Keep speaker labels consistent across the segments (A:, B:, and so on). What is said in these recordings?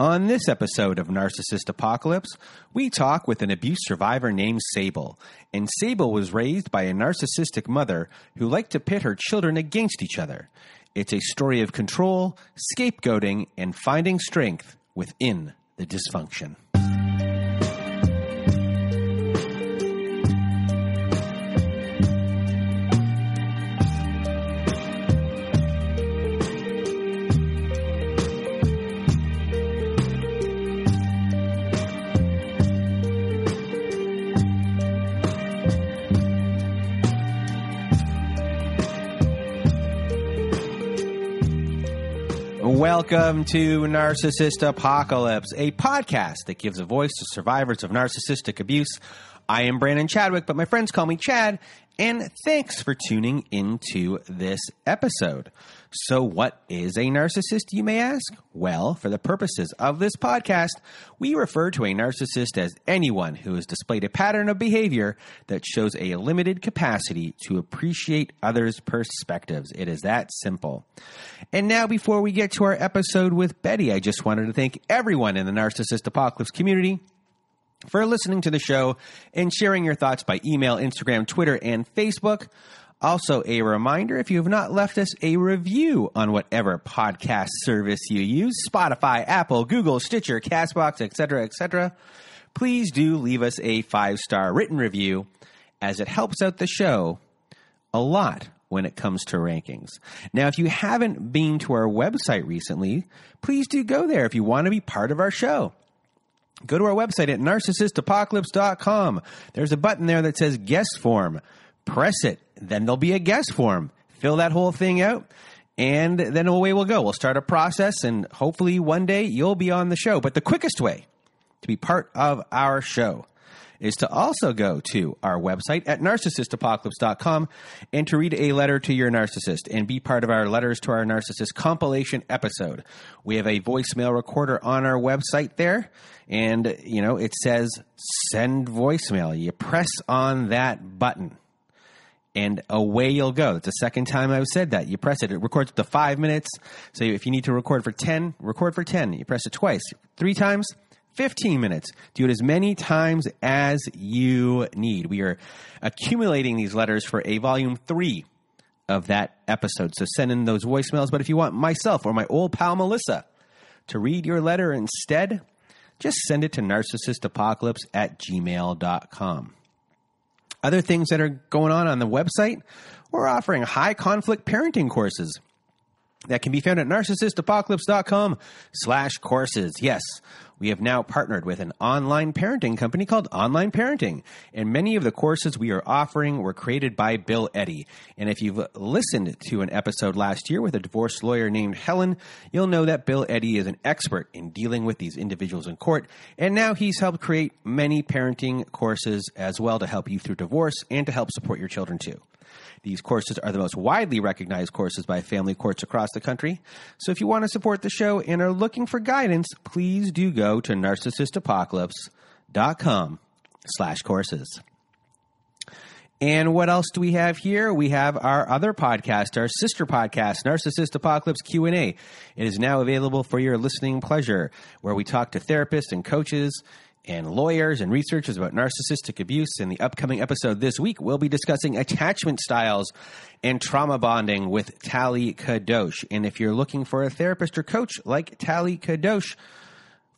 A: On this episode of Narcissist Apocalypse, we talk with an abuse survivor named Sable. And Sable was raised by a narcissistic mother who liked to pit her children against each other. It's a story of control, scapegoating, and finding strength within the dysfunction. Welcome to Narcissist Apocalypse, a podcast that gives a voice to survivors of narcissistic abuse. I am Brandon Chadwick, but my friends call me Chad, and thanks for tuning into this episode. So, what is a narcissist, you may ask? Well, for the purposes of this podcast, we refer to a narcissist as anyone who has displayed a pattern of behavior that shows a limited capacity to appreciate others' perspectives. It is that simple. And now, before we get to our episode with Betty, I just wanted to thank everyone in the Narcissist Apocalypse community for listening to the show and sharing your thoughts by email, Instagram, Twitter, and Facebook. Also, a reminder if you have not left us a review on whatever podcast service you use Spotify, Apple, Google, Stitcher, Castbox, etc., etc. please do leave us a five star written review as it helps out the show a lot when it comes to rankings. Now, if you haven't been to our website recently, please do go there if you want to be part of our show. Go to our website at narcissistapocalypse.com. There's a button there that says guest form. Press it. Then there'll be a guest form. Fill that whole thing out, and then away we'll go. We'll start a process, and hopefully one day you'll be on the show. But the quickest way to be part of our show is to also go to our website at narcissistapocalypse.com and to read a letter to your narcissist and be part of our Letters to Our Narcissist compilation episode. We have a voicemail recorder on our website there, and you know, it says send voicemail. You press on that button and away you'll go. It's the second time I've said that. You press it, it records to five minutes. So if you need to record for 10, record for 10. You press it twice, three times, 15 minutes. Do it as many times as you need. We are accumulating these letters for a volume three of that episode. So send in those voicemails. But if you want myself or my old pal Melissa to read your letter instead, just send it to narcissistapocalypse at gmail.com. Other things that are going on on the website, we're offering high conflict parenting courses that can be found at narcissistapocalypse.com slash courses. Yes, we have now partnered with an online parenting company called Online Parenting. And many of the courses we are offering were created by Bill Eddy. And if you've listened to an episode last year with a divorce lawyer named Helen, you'll know that Bill Eddy is an expert in dealing with these individuals in court. And now he's helped create many parenting courses as well to help you through divorce and to help support your children too. These courses are the most widely recognized courses by family courts across the country. So if you want to support the show and are looking for guidance, please do go to narcissistapocalypse.com slash courses. And what else do we have here? We have our other podcast, our sister podcast, Narcissist Apocalypse Q&A. It is now available for your listening pleasure, where we talk to therapists and coaches and lawyers and researchers about narcissistic abuse. In the upcoming episode this week, we'll be discussing attachment styles and trauma bonding with Tali Kadosh. And if you're looking for a therapist or coach like Tali Kadosh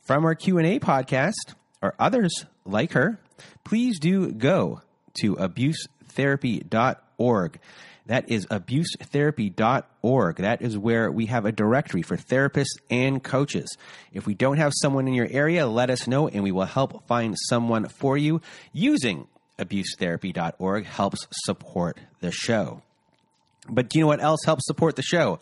A: from our Q&A podcast or others like her, please do go to abusetherapy.org that is abusetherapy.org. That is where we have a directory for therapists and coaches. If we don't have someone in your area, let us know and we will help find someone for you using abusetherapy.org helps support the show. But do you know what else helps support the show?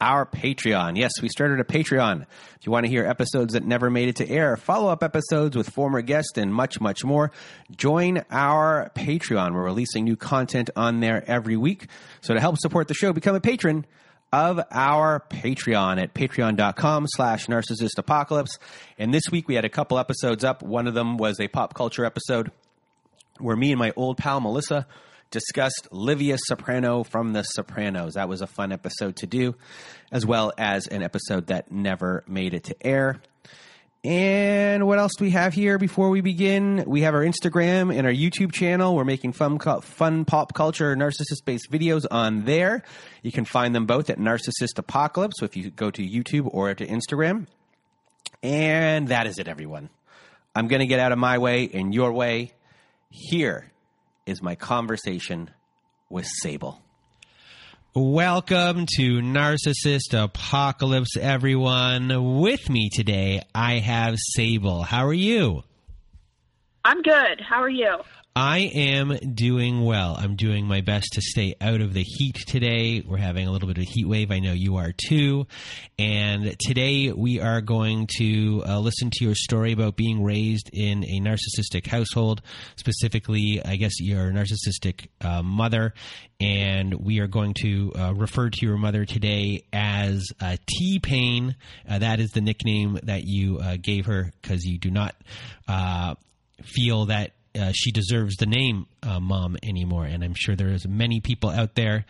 A: Our Patreon. Yes, we started a Patreon. If you want to hear episodes that never made it to air, follow up episodes with former guests, and much, much more, join our Patreon. We're releasing new content on there every week. So to help support the show, become a patron of our Patreon at patreon.com slash narcissist apocalypse. And this week we had a couple episodes up. One of them was a pop culture episode where me and my old pal Melissa discussed Livia Soprano from The Sopranos. That was a fun episode to do, as well as an episode that never made it to air. And what else do we have here before we begin? We have our Instagram and our YouTube channel. We're making fun, fun pop culture, narcissist based videos on there. You can find them both at Narcissist Apocalypse. If you go to YouTube or to Instagram. And that is it, everyone. I'm going to get out of my way and your way. Here is my conversation with Sable. Welcome to Narcissist Apocalypse, everyone. With me today, I have Sable. How are you?
B: I'm good. How are you?
A: I am doing well. I'm doing my best to stay out of the heat today. We're having a little bit of a heat wave. I know you are too. And today we are going to uh, listen to your story about being raised in a narcissistic household, specifically, I guess, your narcissistic uh, mother. And we are going to uh, refer to your mother today as uh, T Pain. Uh, that is the nickname that you uh, gave her because you do not feel that uh, she deserves the name uh, mom anymore. And I'm sure there's many people out there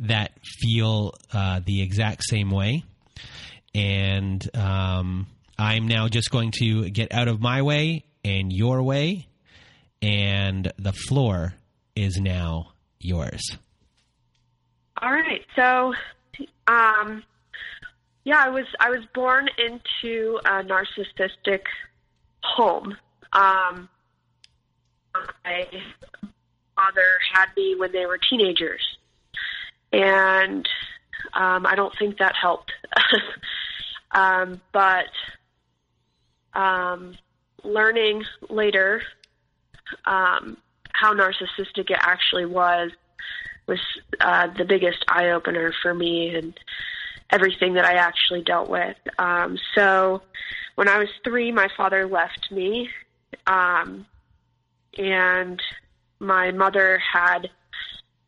A: that feel uh, the exact same way. And um, I'm now just going to get out of my way and your way, and the floor is now yours.
B: All right. So, um, yeah, I was I was born into a narcissistic home. Um, my father had me when they were teenagers, and um, I don't think that helped. um, but um, learning later um, how narcissistic it actually was was uh, the biggest eye opener for me and everything that I actually dealt with. Um, so when I was three, my father left me. Um, and my mother had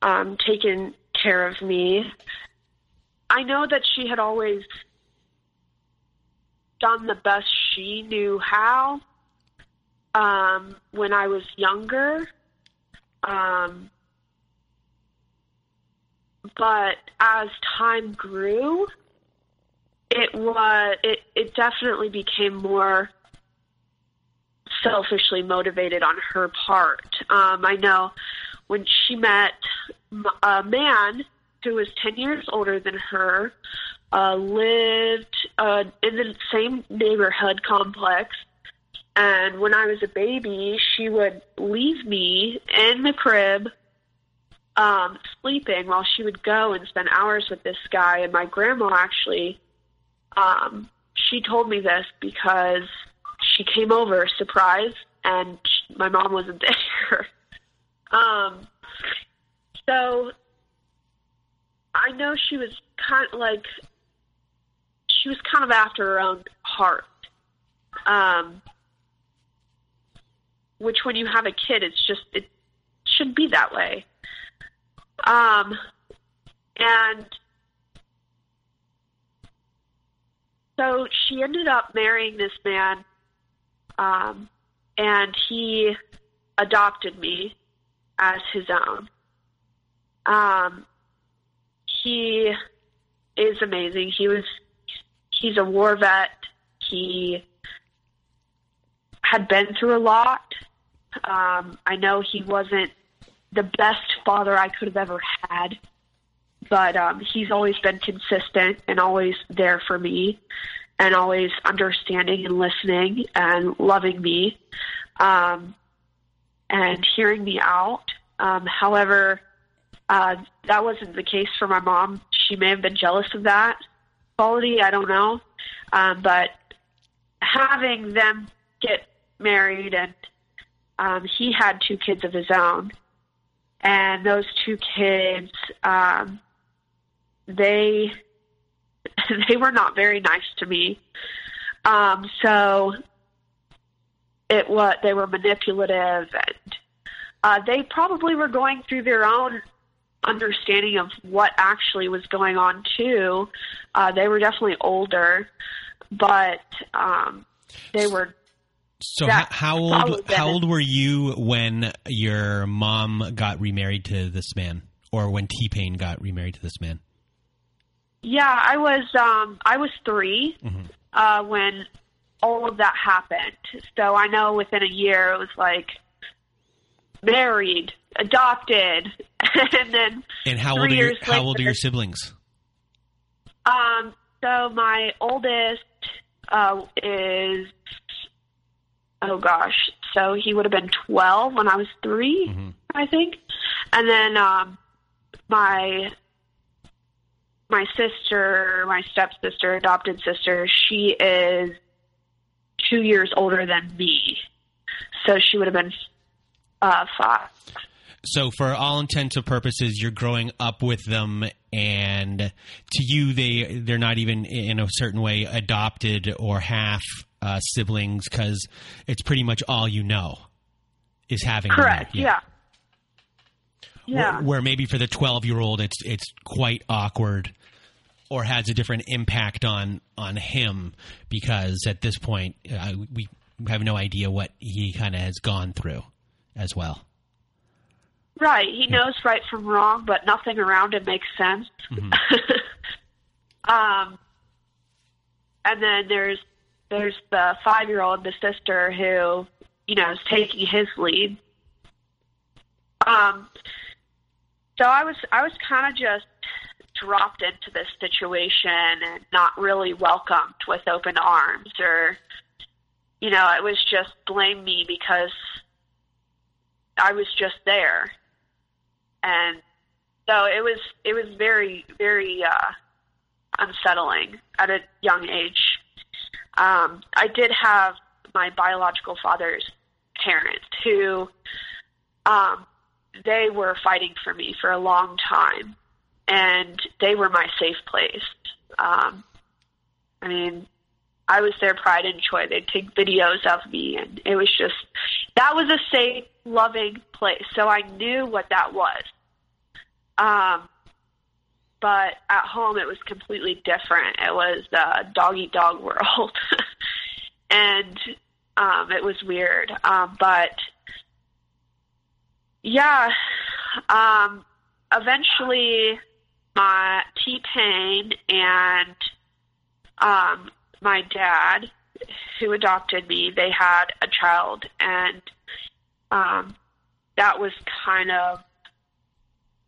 B: um, taken care of me. I know that she had always done the best she knew how um, when I was younger. Um, but as time grew, it was it, it definitely became more selfishly motivated on her part. Um, I know when she met a man who was 10 years older than her, uh, lived uh, in the same neighborhood complex. And when I was a baby, she would leave me in the crib um, sleeping while she would go and spend hours with this guy. And my grandma actually, um, she told me this because she came over surprise and she, my mom wasn't there. um, so I know she was kind of like she was kind of after her own heart. Um, which when you have a kid, it's just it shouldn't be that way. Um, and so she ended up marrying this man um, and he adopted me as his own. Um, he is amazing. He was he's a war vet. He had been through a lot. Um, I know he wasn't the best father I could have ever had, but um, he's always been consistent and always there for me and always understanding and listening and loving me um, and hearing me out. Um, however, uh, that wasn't the case for my mom. She may have been jealous of that quality. I don't know. Um, but having them get married and um, he had two kids of his own, and those two kids, um, they they were not very nice to me. Um, so it was they were manipulative and uh, they probably were going through their own understanding of what actually was going on too. Uh, they were definitely older, but um, they were.
A: So how, how old how old were you when your mom got remarried to this man, or when T Pain got remarried to this man?
B: Yeah, I was um, I was 3 uh, when all of that happened. So I know within a year it was like married, adopted, and then
A: And how
B: Three
A: old are your how old are your siblings?
B: Um, so my oldest uh, is oh gosh, so he would have been twelve when I was 3 I think, and then um, my my sister, my stepsister, adopted sister, she is two years older than me, so she would have been uh, five.
A: So, for all intents and purposes, you're growing up with them, and to you, they they're not even in a certain way adopted or half uh, siblings because it's pretty much all you know is having them.
B: Correct. Yeah. Yeah.
A: Where, where maybe for the 12 year old, it's it's quite awkward or has a different impact on on him because at this point uh, we have no idea what he kind of has gone through as well.
B: Right. He knows right from wrong, but nothing around him makes sense. um, and then there's there's the five year old, the sister who you know is taking his lead. Um, so I was I was kind of just dropped into this situation and not really welcomed with open arms, or you know, it was just blame me because I was just there and so it was it was very very uh, unsettling at a young age. Um, I did have my biological father's parents who um, they were fighting for me for a long time, and they were my safe place. Um, I mean, I was their pride and joy. They'd take videos of me, and it was just that was a safe, loving place. So I knew what that was. Um, but at home, it was completely different. It was a dog eat dog world, and um, it was weird. Um, but yeah, um, eventually, my T Pain and um, my dad, who adopted me, they had a child, and um, that was kind of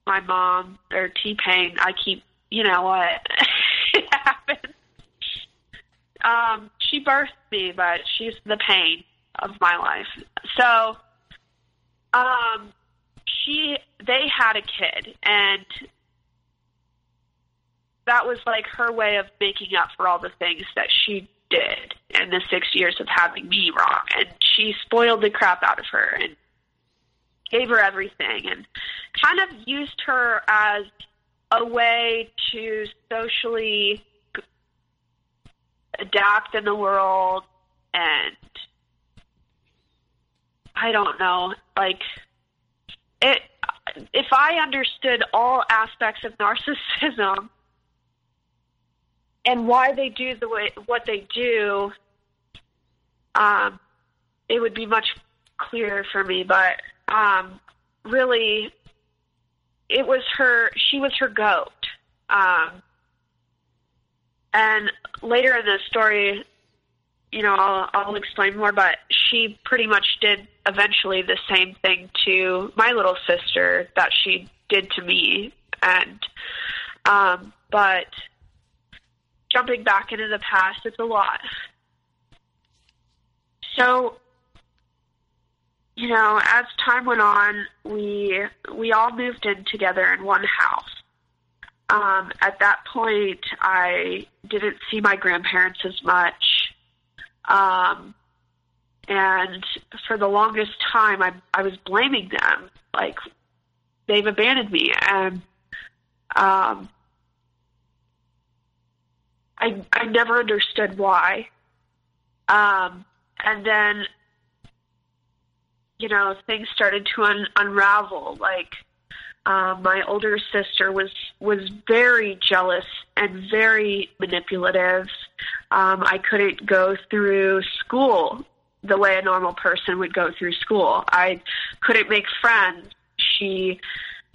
B: my mom or T Pain. I keep, you know what, it happened. Um, she birthed me, but she's the pain of my life. So, um, she, they had a kid, and that was like her way of making up for all the things that she did in the six years of having me wrong. And she spoiled the crap out of her and gave her everything and kind of used her as a way to socially adapt in the world and I don't know, like it if I understood all aspects of narcissism and why they do the way what they do, um, it would be much clearer for me. But um, really, it was her. She was her goat. Um, and later in the story, you know, I'll, I'll explain more. But she pretty much did eventually the same thing to my little sister that she did to me, and um, but jumping back into the past, it's a lot. So, you know, as time went on, we we all moved in together in one house. Um, at that point, I didn't see my grandparents as much, um, and for the longest time, I I was blaming them, like they've abandoned me, and um, I I never understood why. Um, and then, you know, things started to un- unravel. Like, uh, my older sister was was very jealous and very manipulative. Um, I couldn't go through school the way a normal person would go through school. I couldn't make friends. She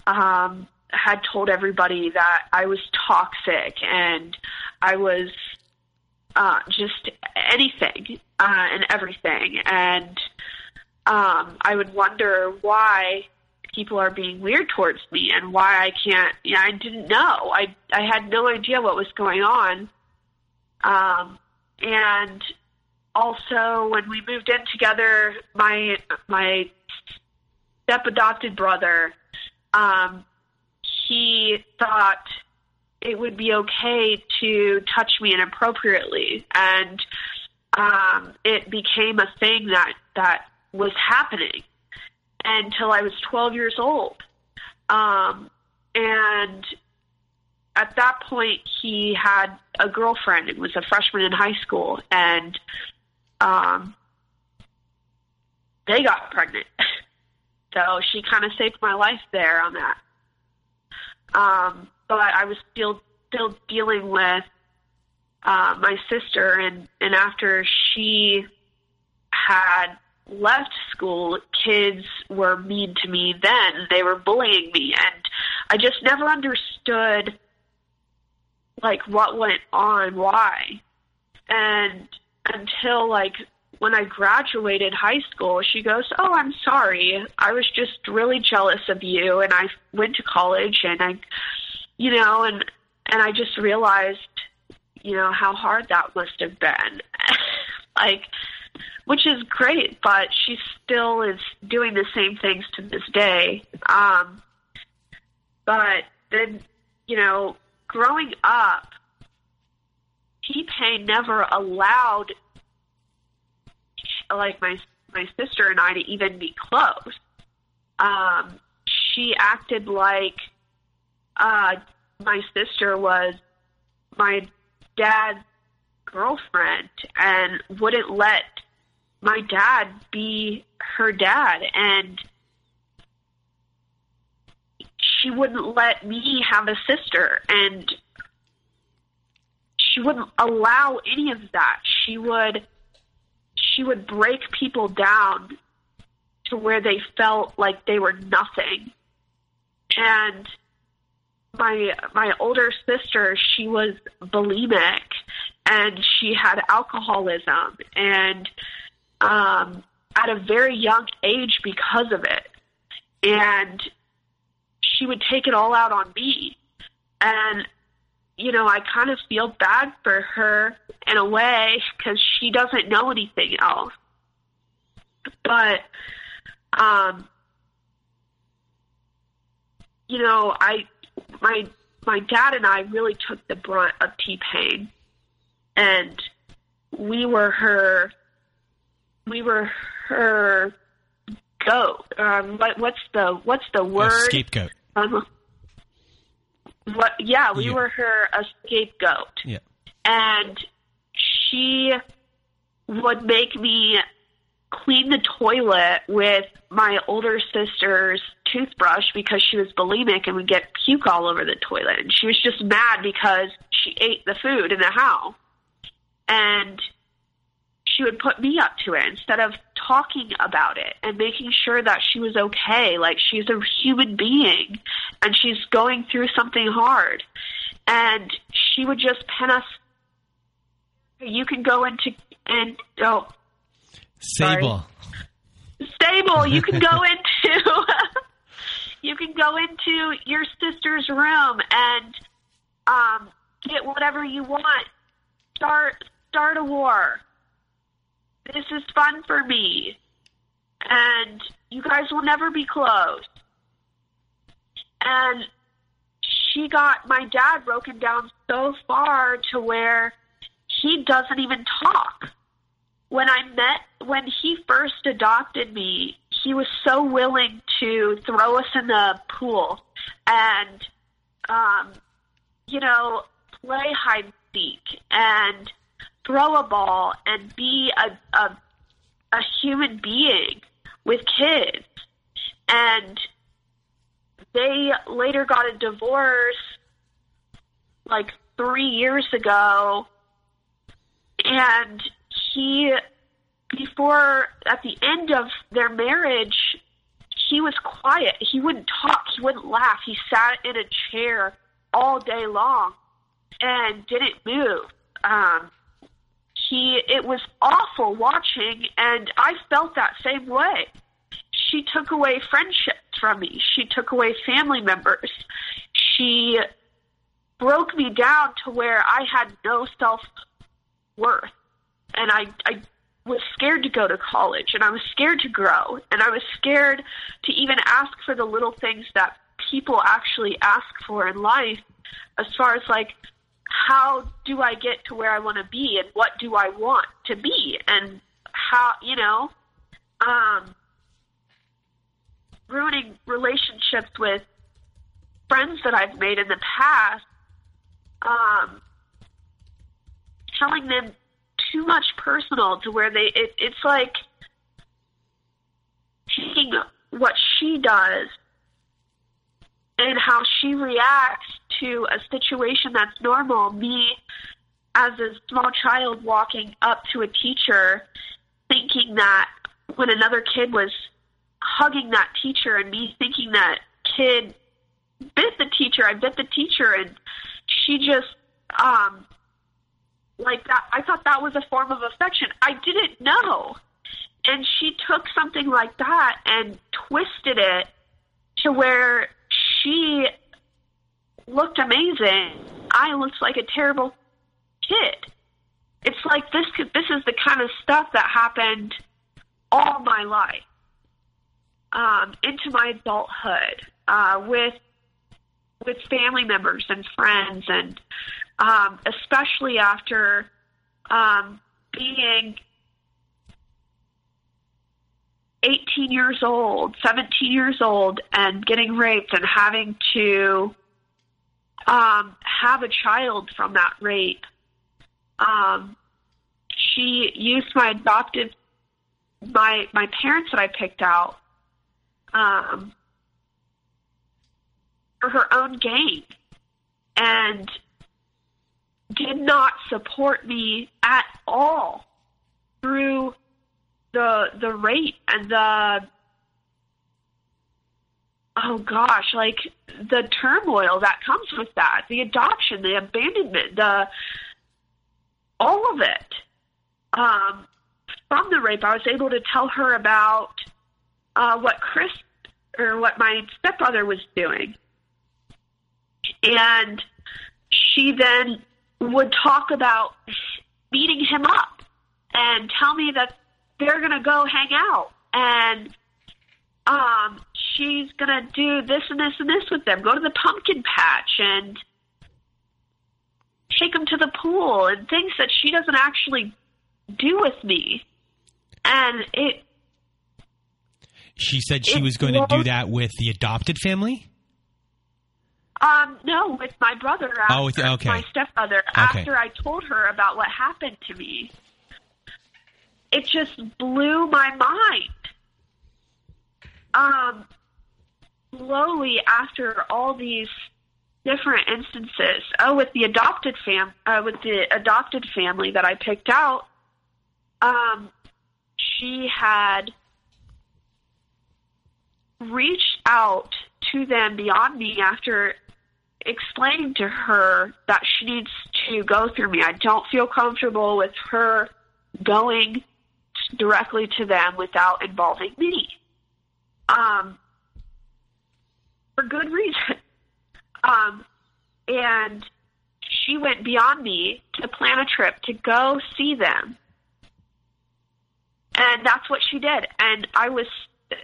B: um, had told everybody that I was toxic and I was uh, just anything uh, and everything. And um, I would wonder why people are being weird towards me and why I can't. You know, I didn't know. I I had no idea what was going on. Um, and also, when we moved in together, my my step adopted brother, um, he thought it would be okay to touch me inappropriately, and um, it became a thing that that was happening until I was 12 years old. Um, and at that point, he had a girlfriend and was a freshman in high school, and um, they got pregnant. so she kind of saved my life there on that. Um, but I was still still dealing with uh, my sister, and and after she had left school, kids were mean to me then. They were bullying me, and I just never understood like what went on, why, and until like when I graduated high school, she goes, "Oh, I'm sorry. I was just really jealous of you, and I went to college, and I, you know, and and I just realized, you know, how hard that must have been, like." Which is great, but she still is doing the same things to this day. Um, but then, you know, growing up, T Pain never allowed like my my sister and I to even be close. Um, she acted like uh, my sister was my dad's girlfriend and wouldn't let my dad be her dad and she wouldn't let me have a sister and she wouldn't allow any of that. She would she would break people down to where they felt like they were nothing. And my my older sister she was bulimic and she had alcoholism and um at a very young age because of it. And she would take it all out on me and you know i kind of feel bad for her in a way because she doesn't know anything else but um you know i my my dad and I really took the brunt of T Pain, and we were her. We were her goat. Um, what, what's the what's the word?
A: A scapegoat.
B: Um, what? Yeah, we
A: Yeah.
B: were her a scapegoat,
A: Yeah.
B: and she would make me clean the toilet with my older sister's toothbrush because she was bulimic and would get puke all over the toilet. And she was just mad because she ate the food in the house. And she would put me up to it instead of talking about it and making sure that she was okay. Like she's a human being and she's going through something hard. And she would just pen us. You can go into and oh,
A: Sable.
B: stable. You can go into you can go into your sister's room and um, get whatever you want. Start start a war. This is fun for me, and you guys will never be close. And she got my dad broken down so far to where he doesn't even talk. When I met when he first adopted me, he was so willing to throw us in the pool and um you know play hide and seek. And throw a ball and be a, a, a human being with kids. And they later got a divorce like three years ago. And he, before, at the end of their marriage, he was quiet. He wouldn't talk. He wouldn't laugh. He sat in a chair all day long and didn't move. Um, he, it was awful watching, and I felt that same way. She took away friendships from me. She took away family members. She broke me down to where I had no self worth, and I, I was scared to go to college, and I was scared to grow, and I was scared to even ask for the little things that people actually ask for in life, as far as like how do I get to where I want to be and what do I want to be? And how, you know, um, ruining relationships with friends that I've made in the past, um, telling them too much personal to where they, it, it's like taking what she does and how she reacts to a situation that's normal. Me, as a small child, walking up to a teacher, thinking that when another kid was hugging that teacher, and me thinking that kid bit the teacher, I bit the teacher, and she just, um, like that. I thought that was a form of affection. I didn't know. And she took something like that and twisted it to where she looked amazing. I looked like a terrible kid. It's like this. This is the kind of stuff that happened all my life, um, into my adulthood, uh, with with family members and friends, and um, especially after um, being 18 years old, 17 years old, and getting raped and having to um, have a child from that rape. Um, she used my adopted my my parents that I picked out um, for her own gain, and did not support me at all through the the rape and the oh gosh, like the turmoil that comes with that, the adoption, the abandonment, the all of it. Um, from the rape, I was able to tell her about uh, what Chris or what my stepbrother was doing, and she then would talk about beating him up and tell me that they're going to go hang out and um she's going to do this and this and this with them go to the pumpkin patch and take them to the pool and things that she doesn't actually do with me and it
A: she said she was going to do that with the adopted family
B: um, no, with my brother. After,
A: oh, with, okay.
B: My stepbrother.
A: Okay.
B: After I told her about what happened to me, it just blew my mind. Um, slowly after all these different instances, oh, with the adopted fam, uh, with the adopted family that I picked out, um, she had reached out to them beyond me after explaining to her that she needs to go through me. I don't feel comfortable with her going directly to them without involving me. Um, for good reason. Um, and she went beyond me to plan a trip to go see them. And that's what she did. And I was,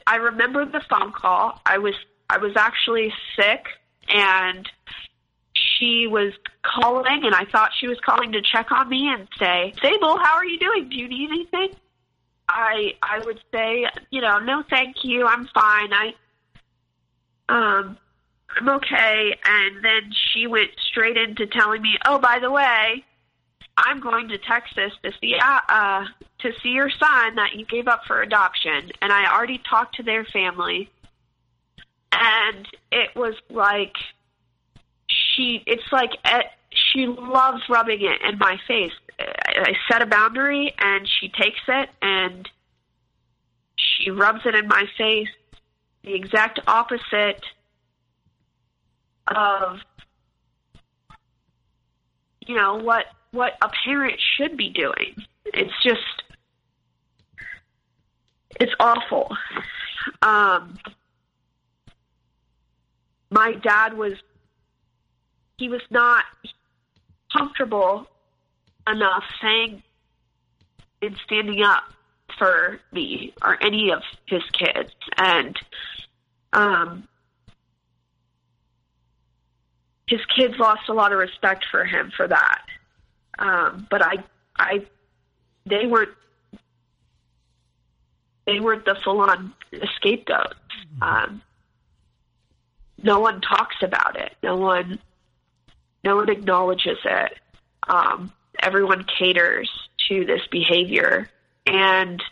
B: I remember the phone call. I was, I was actually sick and she was calling and I thought she was calling to check on me and say, Sable, how are you doing? Do you need anything? I I would say, you know, no thank you, I'm fine. I um I'm okay and then she went straight into telling me, "Oh, by the way, I'm going to Texas to see uh, uh to see your son that you gave up for adoption, and I already talked to their family, and it was like she. It's like uh, she loves rubbing it in my face. I set a boundary, and she takes it and she rubs it in my face. The exact opposite of you know what what a parent should be doing. It's just it's awful. Um, my dad was he was not comfortable enough saying and standing up for me or any of his kids and um his kids lost a lot of respect for him for that. Um but i i they weren't they weren't the full on scapegoats um no one talks about it. No one no one acknowledges it. Um everyone caters to this behavior. And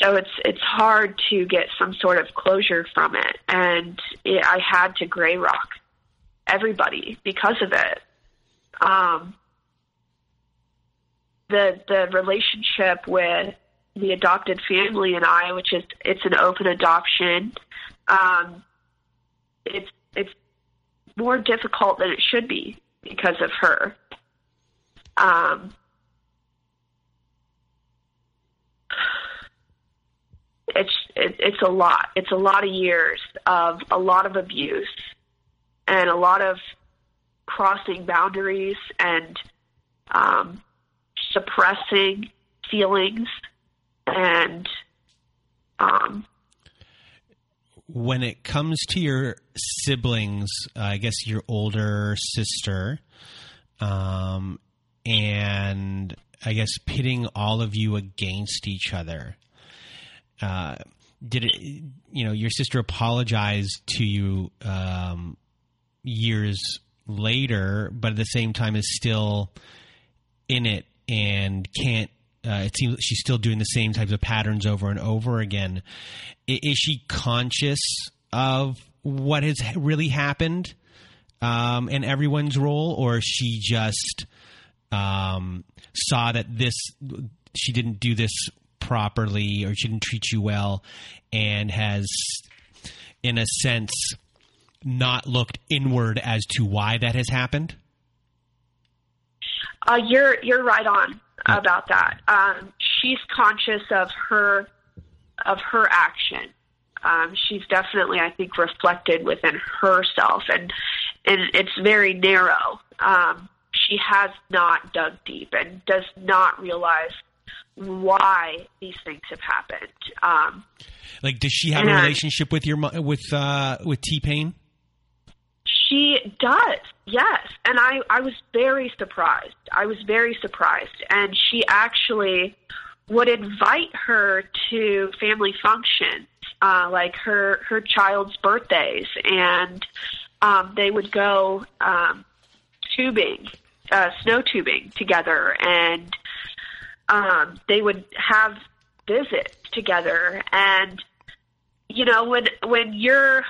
B: so it's it's hard to get some sort of closure from it. And it, i had to gray rock everybody because of it. Um the the relationship with the adopted family and i which is it's an open adoption um it's it's more difficult than it should be because of her. Um, it's it, it's a lot. It's a lot of years of a lot of abuse and a lot of crossing boundaries and um, suppressing feelings and um,
A: when it comes to your siblings, uh, I guess your older sister, um, and I guess pitting all of you against each other. Uh, did it? You know, your sister apologized to you um, years later, but at the same time is still in it and can't. Uh, it seems she's still doing the same types of patterns over and over again. Is she conscious of what has really happened um, in everyone's role, or she just um, saw that this she didn't do this properly or she didn't treat you well and has in a sense not looked inward as to why that has happened?
B: Uh, you're you're right on about that. Um, she's conscious of her of her action. Um, she's definitely i think reflected within herself and and it's very narrow. Um, she has not dug deep and does not realize why these things have happened. Um,
A: like, does she have a relationship with your with uh, with T Pain?
B: She does, yes. And I I was very surprised. I was very surprised, and she actually would invite her to family functions, uh, like her her child's birthdays, and um, they would go um, tubing uh, snow tubing together, and um, they would have visits together. And you know, when when you're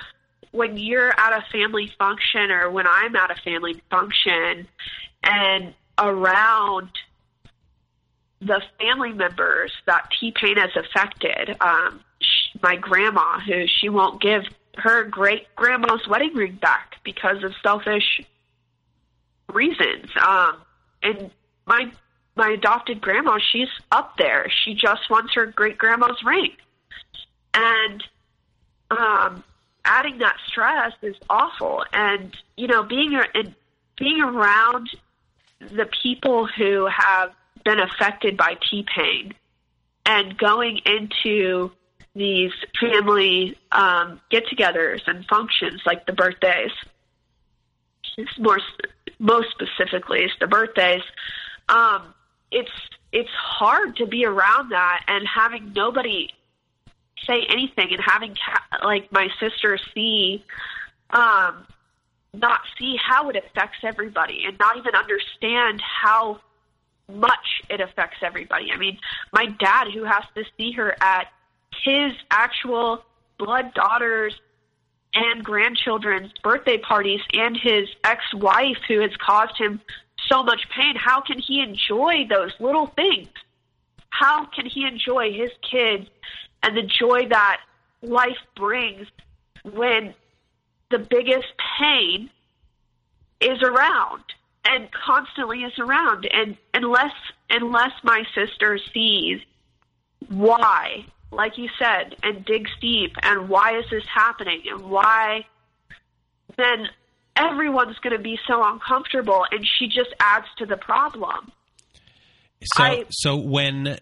B: when you're at a family function, or when I'm at a family function, and around the family members that T Pain has affected, um, sh- my grandma, who she won't give her great grandma's wedding ring back because of selfish reasons. Um, and my my adopted grandma, she's up there. She just wants her great grandma's ring, and um, adding that stress is awful. And you know, being and being around the people who have been affected by T pain and going into these family um, get-togethers and functions like the birthdays. It's more most specifically is the birthdays. Um, it's it's hard to be around that and having nobody say anything and having ca- like my sister see um not see how it affects everybody and not even understand how much it affects everybody. I mean, my dad, who has to see her at his actual blood daughters and grandchildren's birthday parties, and his ex wife, who has caused him so much pain, how can he enjoy those little things? How can he enjoy his kids and the joy that life brings when the biggest pain is around and constantly is around and unless unless my sister sees why like you said and digs deep and why is this happening and why then everyone's going to be so uncomfortable and she just adds to the problem
A: So,
B: I-
A: so when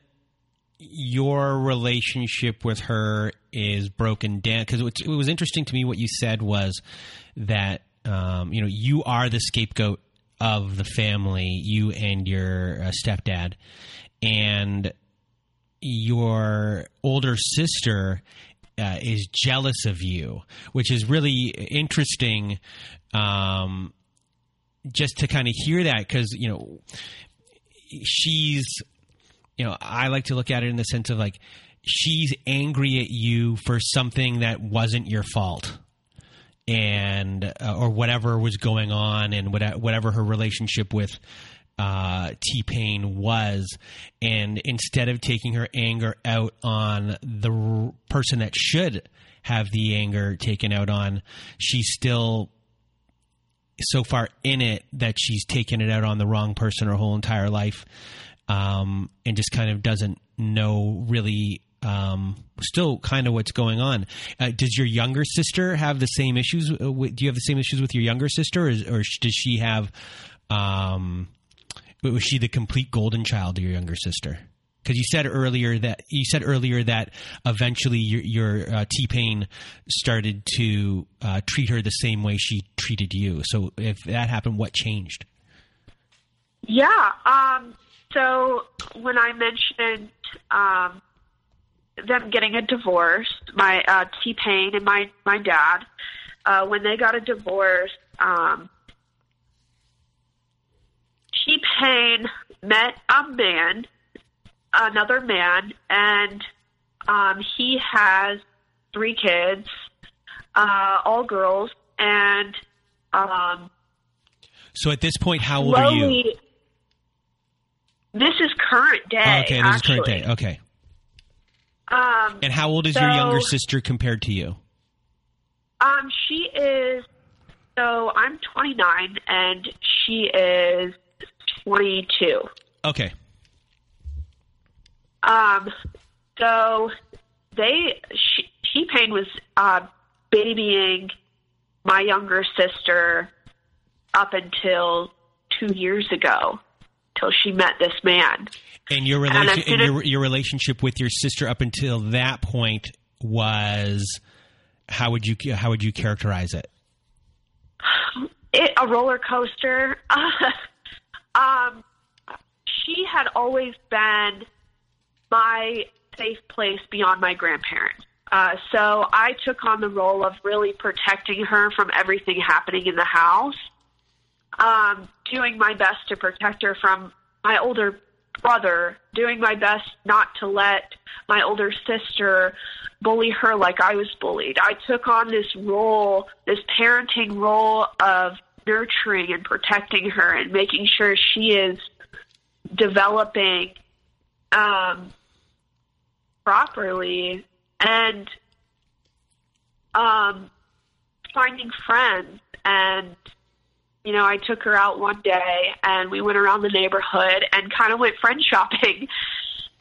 A: your relationship with her is broken down, because it was interesting to me what you said was that um, you know you are the scapegoat of the family, you and your uh, stepdad, and your older sister uh, is jealous of you, which is really interesting. Um, just to kind of hear that, because you know she's you know, I like to look at it in the sense of like she's angry at you for something that wasn't your fault. And uh, or whatever was going on and what, whatever her relationship with uh, T Pain was, and instead of taking her anger out on the r- person that should have the anger taken out on, she's still so far in it that she's taken it out on the wrong person her whole entire life um, and just kind of doesn't know really um, still kind of what's going on. Uh, does your younger sister have the same issues? uh, With, do you have the same issues with your younger sister, or, or does she have? Um, was she the complete golden child to your younger sister? Because you said earlier that you said earlier that eventually your, your uh, T Pain started to uh, treat her the same way she treated you. So if that happened, what changed?
B: Yeah. Um, so when I mentioned um, them getting a divorce, my uh, T Pain and my my dad, uh, when they got a divorce, um, T Pain met a man, another man, and um, he has three kids, uh, all girls, and um,
A: So at this point, how old are you?
B: This is current day.
A: Oh, okay, this
B: actually.
A: is current day. Okay.
B: Um,
A: And how old is your younger sister compared to you?
B: um, she is. So I'm 29, and she is 22.
A: Okay.
B: Um, so they she, Pain was uh, babying my younger sister up until two years ago, till she met this man.
A: And your relation, and your your relationship with your sister up until that point was how would you how would you characterize it?
B: it a roller coaster. um, she had always been my safe place beyond my grandparents. Uh, so I took on the role of really protecting her from everything happening in the house, um, doing my best to protect her from my older brother, doing my best not to let my older sister bully her like I was bullied. I took on this role, this parenting role of nurturing and protecting her and making sure she is developing um, properly and um, finding friends. And, you know, I took her out one day and we went around the neighborhood and kind of went friend shopping.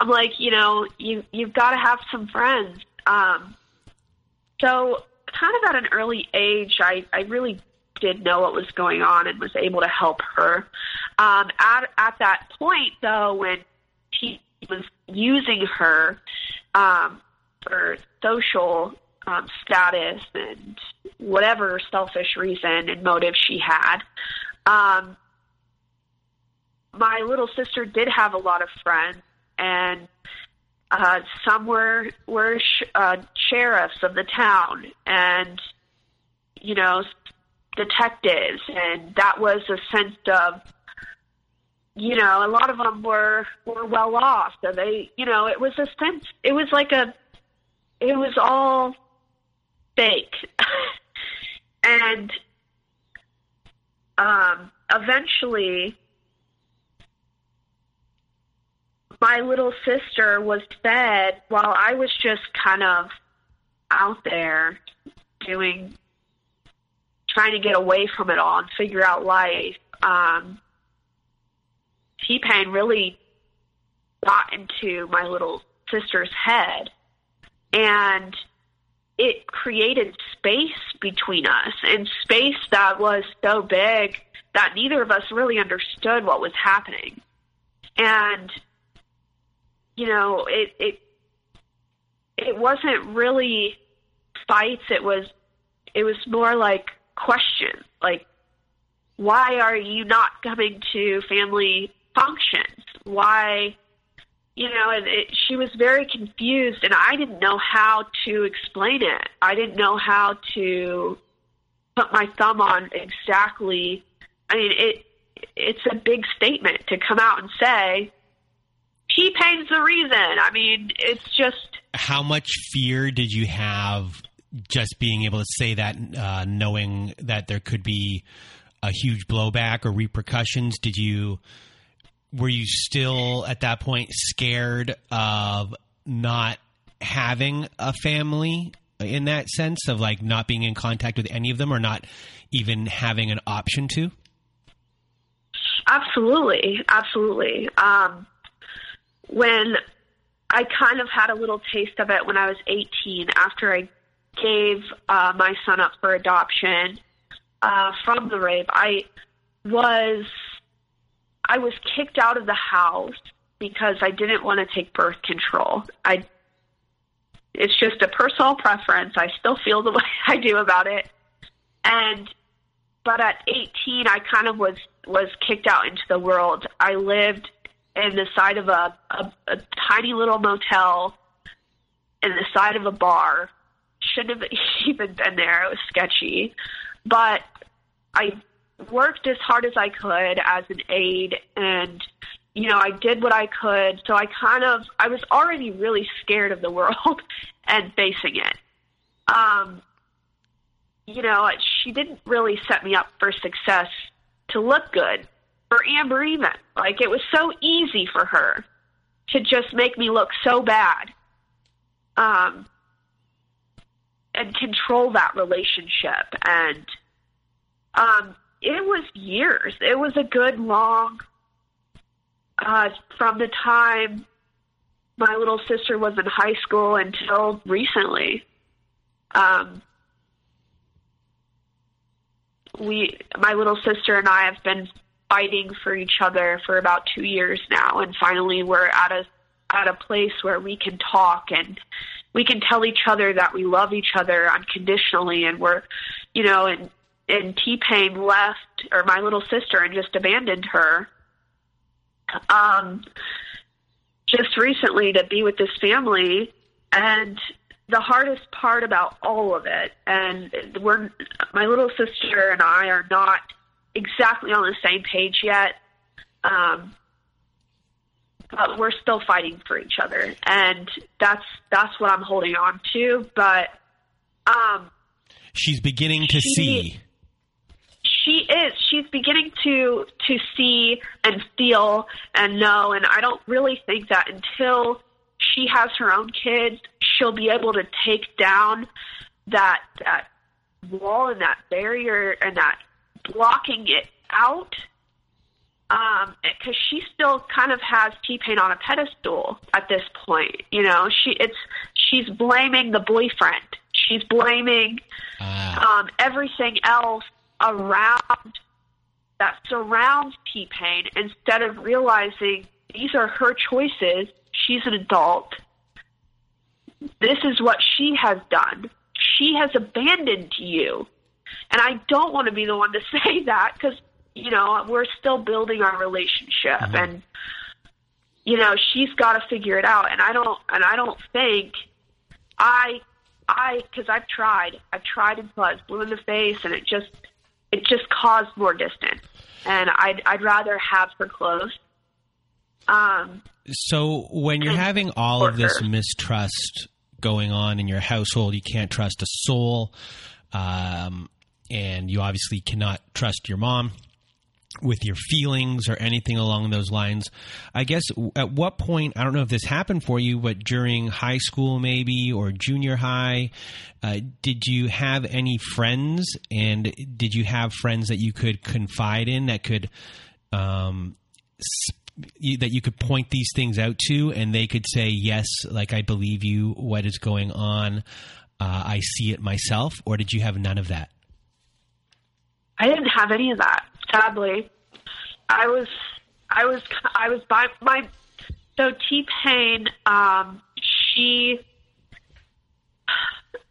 B: I'm like, you know, you you've got to have some friends. Um, so, kind of at an early age, I I really did know what was going on and was able to help her. Um, at at that point, though, when he was using her um, for social um, status and whatever selfish reason and motive she had. Um, my little sister did have a lot of friends, and uh, some were were sh- uh, sheriffs of the town, and you know, detectives, and that was a sense of you know, a lot of them were were well off, so they, you know, it was a sense. It was like a, it was all fake, and um, eventually, my little sister was fed while I was just kind of out there doing, trying to get away from it all and figure out life. Um, T Pain really got into my little sister's head and it created space between us and space that was so big that neither of us really understood what was happening. And you know, it it it wasn't really fights, it was it was more like questions, like why are you not coming to family functions? Why, you know, and it, she was very confused, and I didn't know how to explain it. I didn't know how to put my thumb on exactly. I mean, it it's a big statement to come out and say T Pain's the reason. I mean, it's just
A: how much fear did you have just being able to say that, uh, knowing that there could be a huge blowback or repercussions? Did you were you still at that point scared of not having a family in that sense of like not being in contact with any of them or not even having an option to?
B: Absolutely, absolutely. Um, when I kind of had a little taste of it when I was 18 after I gave uh, my son up for adoption uh, from the rape, I was I was kicked out of the house because I didn't want to take birth control. I it's just a personal preference. I still feel the way I do about it. And but at 18 I kind of was was kicked out into the world. I lived in the side of a, a, a tiny little motel in the side of a bar. Shouldn't have even been there. It was sketchy. But I worked as hard as I could as an aide and you know, I did what I could. So I kind of I was already really scared of the world and facing it. Um you know, she didn't really set me up for success to look good for Amber even. Like it was so easy for her to just make me look so bad. Um and control that relationship and um it was years. It was a good long uh, from the time my little sister was in high school until recently. Um, we, my little sister and I, have been fighting for each other for about two years now, and finally we're at a at a place where we can talk and we can tell each other that we love each other unconditionally, and we're, you know, and and T Pain left, or my little sister, and just abandoned her. Um, just recently to be with this family, and the hardest part about all of it, and we're my little sister and I are not exactly on the same page yet. Um, but we're still fighting for each other, and that's that's what I'm holding on to. But um,
A: she's beginning to she, see
B: she is she's beginning to to see and feel and know and i don't really think that until she has her own kids she'll be able to take down that that wall and that barrier and that blocking it out. Um because she still kind of has t-pain on a pedestal at this point you know? She it's she's blaming the boyfriend. She's blaming uh. um everything else around that surrounds T Pain instead of realizing these are her choices. She's an adult. This is what she has done. She has abandoned you. And I don't want to be the one to say that because, you know, we're still building our relationship mm-hmm. and you know, she's got to figure it out and I don't and I don't think I I cuz I've tried. I've tried until I was blue in the face and it just it just caused more distance. And I'd I'd rather have her close Um,
A: So when you're having all of this mistrust going on in your household, you can't trust a soul, um, and you obviously cannot trust your mom with your feelings or anything along those lines. I guess at what point, I don't know if this happened for you, but during high school maybe or junior high, uh, did you have any friends and did you have friends that you could confide in that could, um, s- you- that you could point these things out to and they could say, yes, like I believe you, what is going on? Uh, I see it myself, or did you have none of that?
B: I didn't have any of that. Sadly, I was, I was, I was by my. So T Pain, um, she,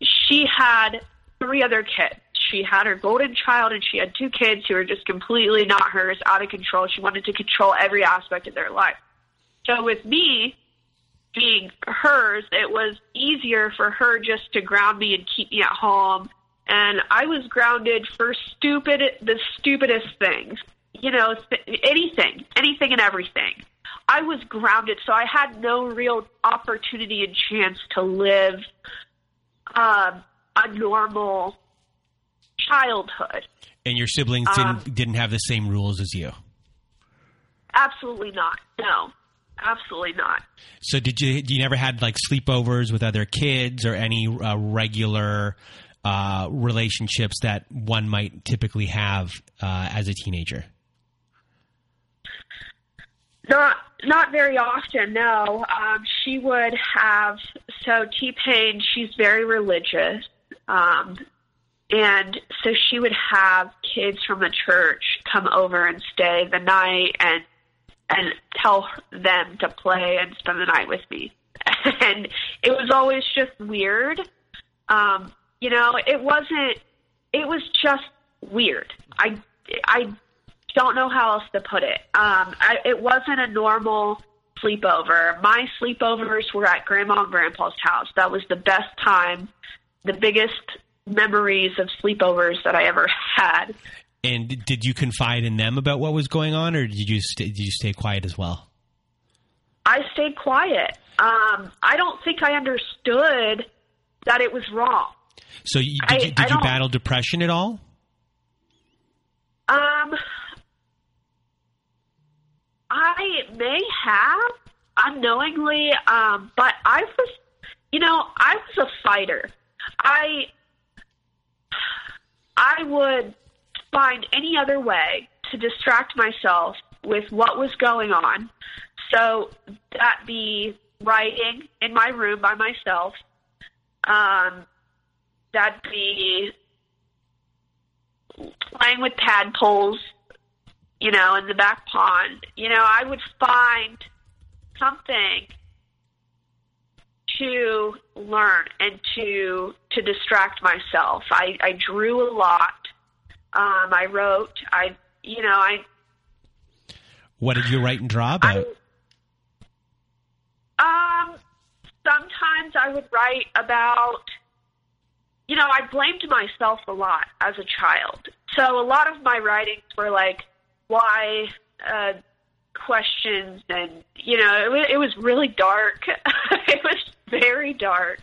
B: she had three other kids. She had her golden child, and she had two kids who were just completely not hers, out of control. She wanted to control every aspect of their life. So with me being hers, it was easier for her just to ground me and keep me at home and I was grounded for stupid, the stupidest things. You know, th- anything, anything and everything. I was grounded, so I had no real opportunity and chance to live um, a normal childhood.
A: And your siblings
B: Um,
A: didn't didn't have the same rules as you.
B: Absolutely not. No, absolutely not.
A: So did you you never had like sleepovers with other kids or any uh, regular uh, relationships that one might typically have uh, as a teenager?
B: Not not very often, no. Um, she would have so T Pain. She's very religious, um, and so she would have kids from the church come over and stay the night and and tell them to play and spend the night with me. And it was always just weird. Um, you know, it wasn't. It was just weird. I I don't know how else to put it. Um, I, it wasn't a normal sleepover. My sleepovers were at Grandma and Grandpa's house. That was the best time, the biggest memories of sleepovers that I ever had.
A: And did you confide in them about what was going on, or did you stay, did you stay quiet as well?
B: I stayed quiet. Um, I don't think I understood that it was wrong.
A: So you,
B: I-
A: did, you, did you battle depression at all?
B: Um, I may have unknowingly, um, but I was, you know, I was a fighter. I, I would find any other way to distract myself with what was going on. So that be writing in my room by myself. Um, that'd be playing with tadpoles, you know, in the back pond. You know, I would find something to learn and to to distract myself. I, I drew a lot. Um, I wrote. I you know I
A: What did you write and draw about?
B: I um sometimes I would write about you know, I blamed myself a lot as a child. So a lot of my writings were like why uh questions and you know, it, it was really dark. it was very dark.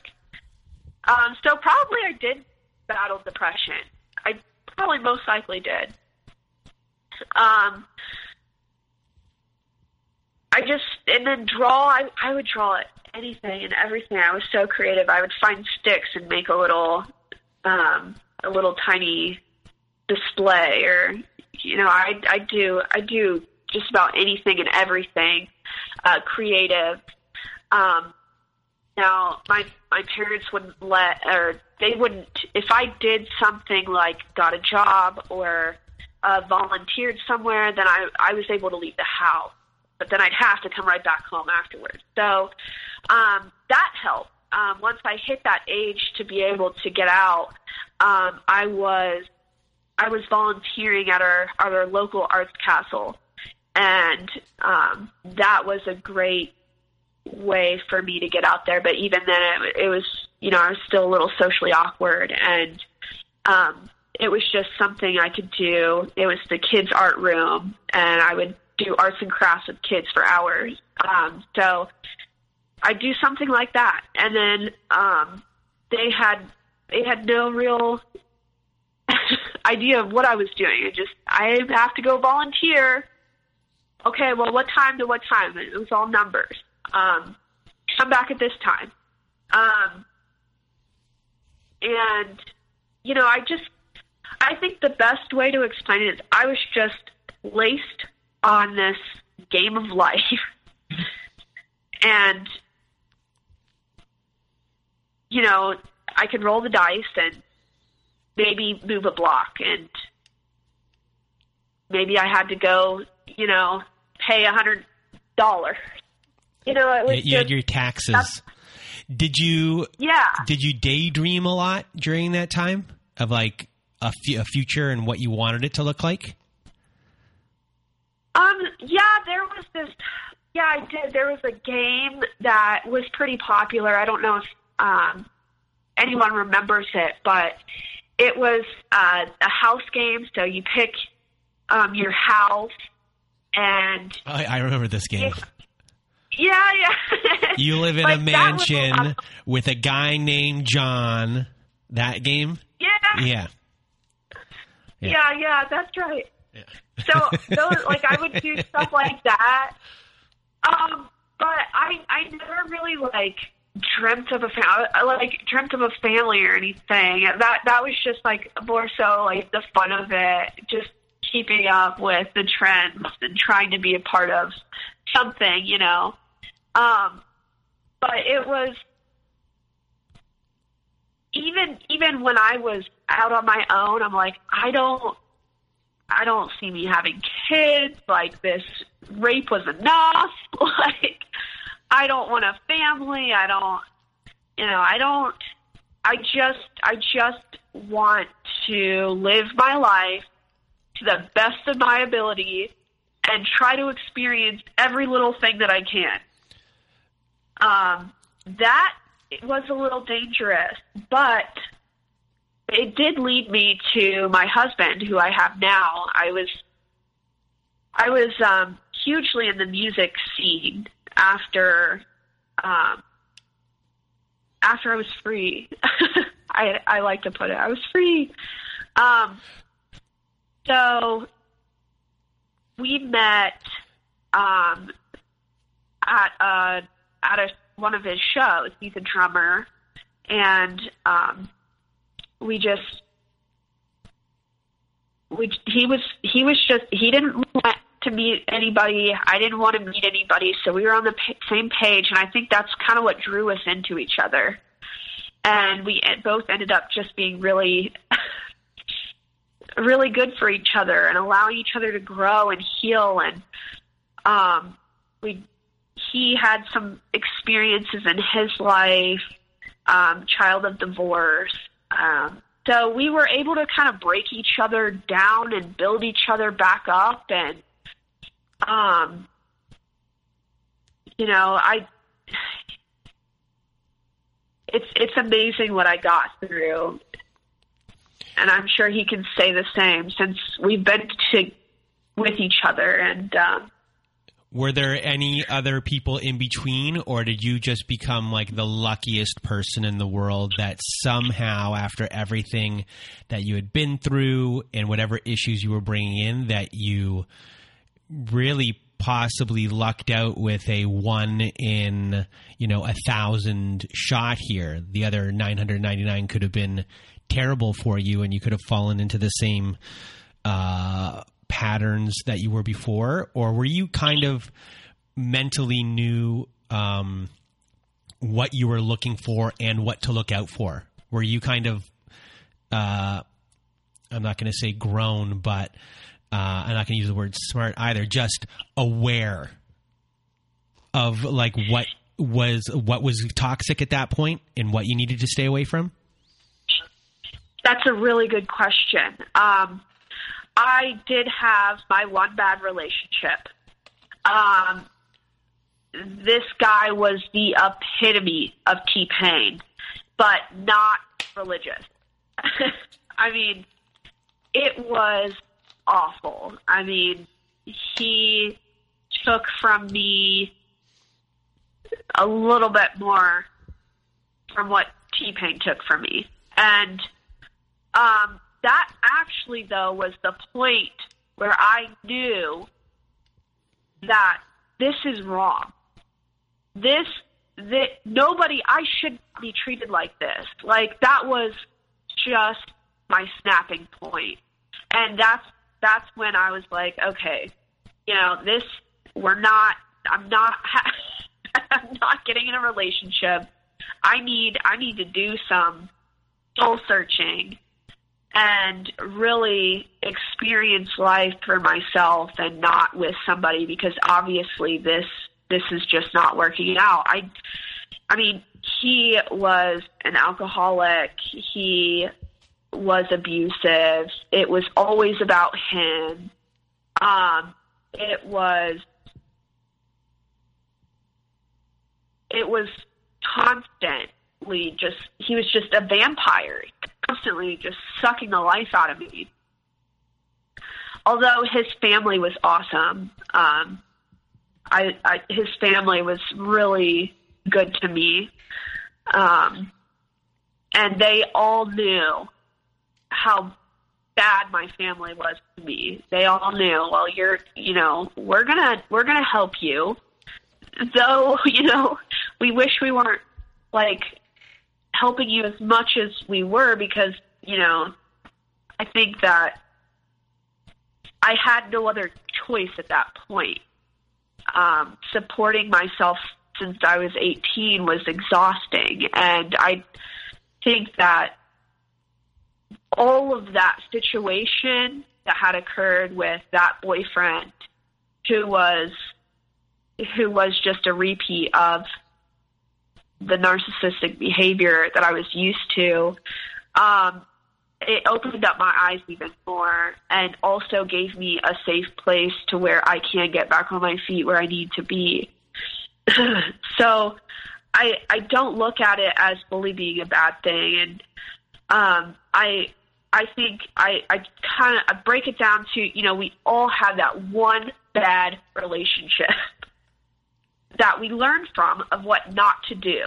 B: Um so probably I did battle depression. I probably most likely did. Um I just and then draw. I I would draw anything and everything. I was so creative. I would find sticks and make a little, um, a little tiny display, or you know, I I do I do just about anything and everything, uh, creative. Um, now my my parents wouldn't let, or they wouldn't. If I did something like got a job or uh, volunteered somewhere, then I I was able to leave the house but then I'd have to come right back home afterwards. So um, that helped. Um, once I hit that age to be able to get out, um, I was I was volunteering at our at our local arts castle, and um, that was a great way for me to get out there. But even then, it, it was you know I was still a little socially awkward, and um, it was just something I could do. It was the kids' art room, and I would do arts and crafts with kids for hours. Um, so I do something like that, and then um, they had they had no real idea of what I was doing. I just I have to go volunteer. Okay, well, what time to what time? It was all numbers. Um, come back at this time. Um, and you know, I just I think the best way to explain it is I was just laced on this game of life. and you know, I could roll the dice and maybe move a block and maybe I had to go, you know, pay a hundred dollars. You know, it was
A: you
B: just,
A: had your taxes. Did you?
B: Yeah.
A: Did you daydream a lot during that time of like a, f- a future and what you wanted it to look like?
B: Um, yeah, there was this. Yeah, I did. There was a game that was pretty popular. I don't know if um, anyone remembers it, but it was uh, a house game. So you pick um, your house, and
A: I, I remember this game.
B: yeah, yeah.
A: You live in
B: Like,
A: a
B: that was a
A: mansion with a guy named John. That game?
B: yeah,
A: Yeah.
B: yeah, yeah. That's right. So, those, like, I would do stuff like that. Um, but I, I never really like dreamt of a family, like dreamt of a family or anything. That that was just like more so like the fun of it, just keeping up with the trends and trying to be a part of something, you know. Um, but it was even even when I was out on my own, I'm like, I don't I don't see me having kids. Like this rape was enough. Like I don't want a family. I don't you know, I don't I just I just want to live my life to the best of my ability and try to experience every little thing that I can. Um that was a little dangerous, but it did lead me to my husband who I have now. I was I was um hugely in the music scene after um after I was free. I I like to put it. I was free. Um so we met um at a at a one of his shows. He's a drummer and um we just we he was he was just he didn't want to meet anybody. I didn't want to meet anybody. So we were on the pa- same page. And i think that's kind of what drew us into each other. And we both ended up just being really really good for each other and allowing each other to grow and heal. And um we he had some experiences in his life um child of divorce um, so we were able to kind of break each other down and build each other back up and um you know i it's it's amazing what i got through. And i'm sure he can say the same since we've been to with each other and um
A: Were there any other people in between, or did you just become like the luckiest person in the world that somehow, after everything that you had been through and whatever issues you were bringing in, that you really possibly lucked out with a one in you know a thousand shot here? The other nine hundred ninety nine could have been terrible for you, and you could have fallen into the same. Uh, patterns that you were before, or were you kind of mentally knew um, what you were looking for and what to look out for? Were you kind of, uh, I'm not going to say grown, but uh, I'm not going to use the word smart either, just aware of like what was what was toxic at that point and what you needed to stay away from?
B: That's a really good question. Um, I did have my one bad relationship. Um, this guy was the epitome of T Pain, but not religious. I mean, it was awful. I mean, he took from me a little bit more from what T Pain took from me. And um, that actually, though, was the point where I knew that this is wrong. This, that nobody, I should be treated like this. Like that was just my snapping point, and that's that's when I was like, okay, you know, this we're not. I'm not. I'm not getting in a relationship. I need. I need to do some soul searching and really experience life for myself and not with somebody because obviously this this is just not working out. I I mean, he was an alcoholic. He was abusive. It was always about him. Um it was it was constantly just he was just a vampire constantly just sucking the life out of me. Although his family was awesome, um, I, I his family was really good to me, um, and they all knew how bad my family was to me. They all knew, well, you're, you know, we're gonna we're gonna help you, though, you know, we wish we weren't like helping you as much as we were because, you know, I think that I had no other choice at that point. Um, supporting myself since I was 18 was exhausting. And I think that all of that situation that had occurred with that boyfriend who was who was just a repeat of the narcissistic behavior that I was used to, um, it opened up my eyes even more and also gave me a safe place to where I can get back on my feet where I need to be. so I I don't look at it as bully being a bad thing and um I I think I I kind of break it down to, you know, we all have that one bad relationship that we learn from of what not to do.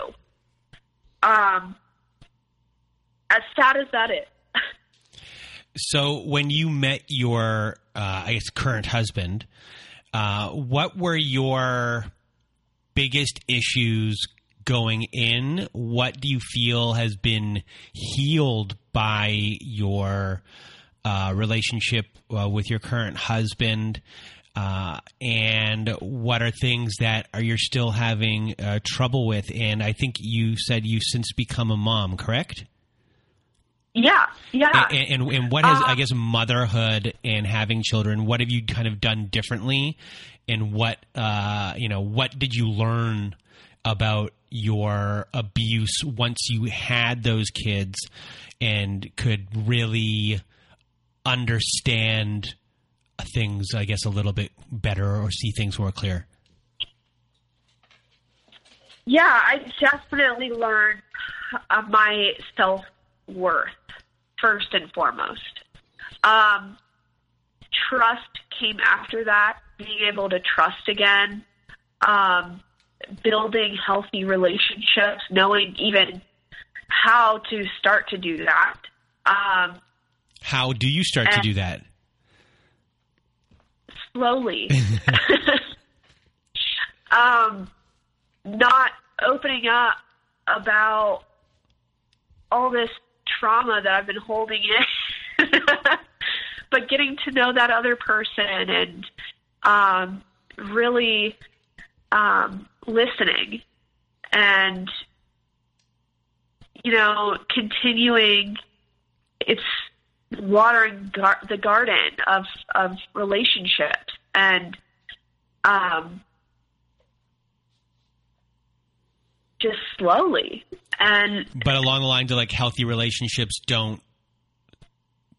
B: Um, as sad as that is.
A: so, when you met your, uh, I guess, current husband, uh, what were your biggest issues going in? What do you feel has been healed by your uh, relationship uh, with your current husband? Uh, and what are things that are you're still having uh, trouble with? And I think you said you've since become a mom, correct?
B: Yeah, yeah.
A: And, and, and what has uh, I guess motherhood and having children? What have you kind of done differently? And what uh, you know? What did you learn about your abuse once you had those kids and could really understand things, I guess, a little bit better or see things more clear?
B: Yeah, I definitely learned my self worth first and foremost. Um, trust came after that, being able to trust again, um, building healthy relationships, knowing even how to start to do that. Um,
A: how do you start to do that?
B: Slowly. um, not opening up about all this trauma that I've been holding in, but getting to know that other person and um, really um, listening and you know continuing it's watering gar- the garden of of relationships and um, just slowly. And
A: but along the lines of like healthy relationships don't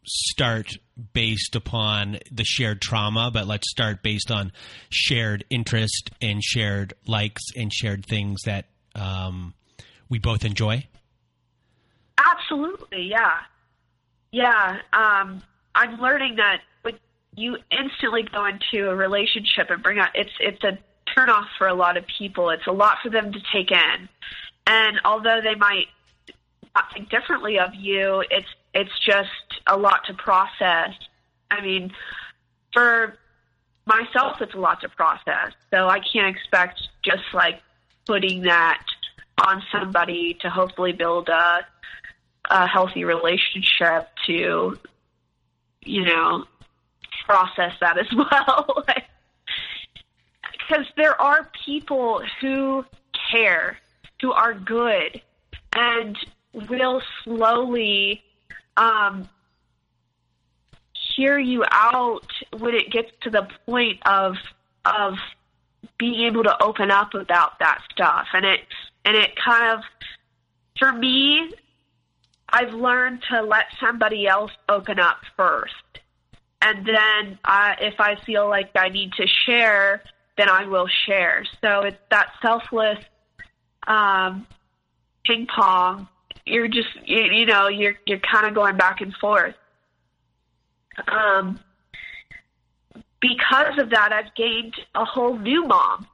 A: start based upon the shared trauma but let's start based on shared interest and shared likes and shared things that um, we both enjoy?
B: Absolutely yeah yeah, um, I'm learning that when you instantly go into a relationship and bring out it's it's a turn off for a lot of people. It's a lot for them to take in. And although they might not think differently of you, it's it's just a lot to process. I mean, for myself it's a lot to process. So I can't expect just like putting that on somebody to hopefully build a a healthy relationship to you know process that as well. because there are people who care, who are good, and will slowly um, hear you out when it gets to the point of of being able to open up about that stuff, and it and it kind of for me, I've learned to let somebody else open up first. And then uh, if I feel like I need to share, then I will share. So it's that selfless um, ping pong. You're just you, you know you're you're kind of going back and forth. Um, because of that, I've gained a whole new mom,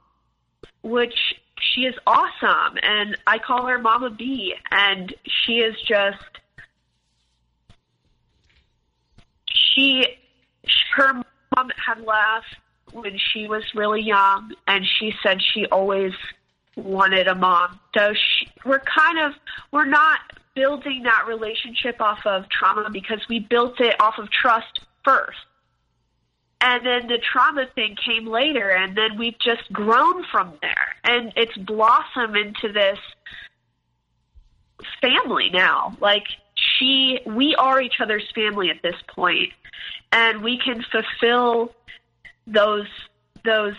B: which she is awesome, and I call her Mama B, and she is just she her mom had left when she was really young, and she said she always wanted a mom. So she, we're kind of we're not building that relationship off of trauma because we built it off of trust first. And then the trauma thing came later, and then we've just grown from there. And it's blossomed into this family now. Like, she, we are each other's family at this point, and we can fulfill those those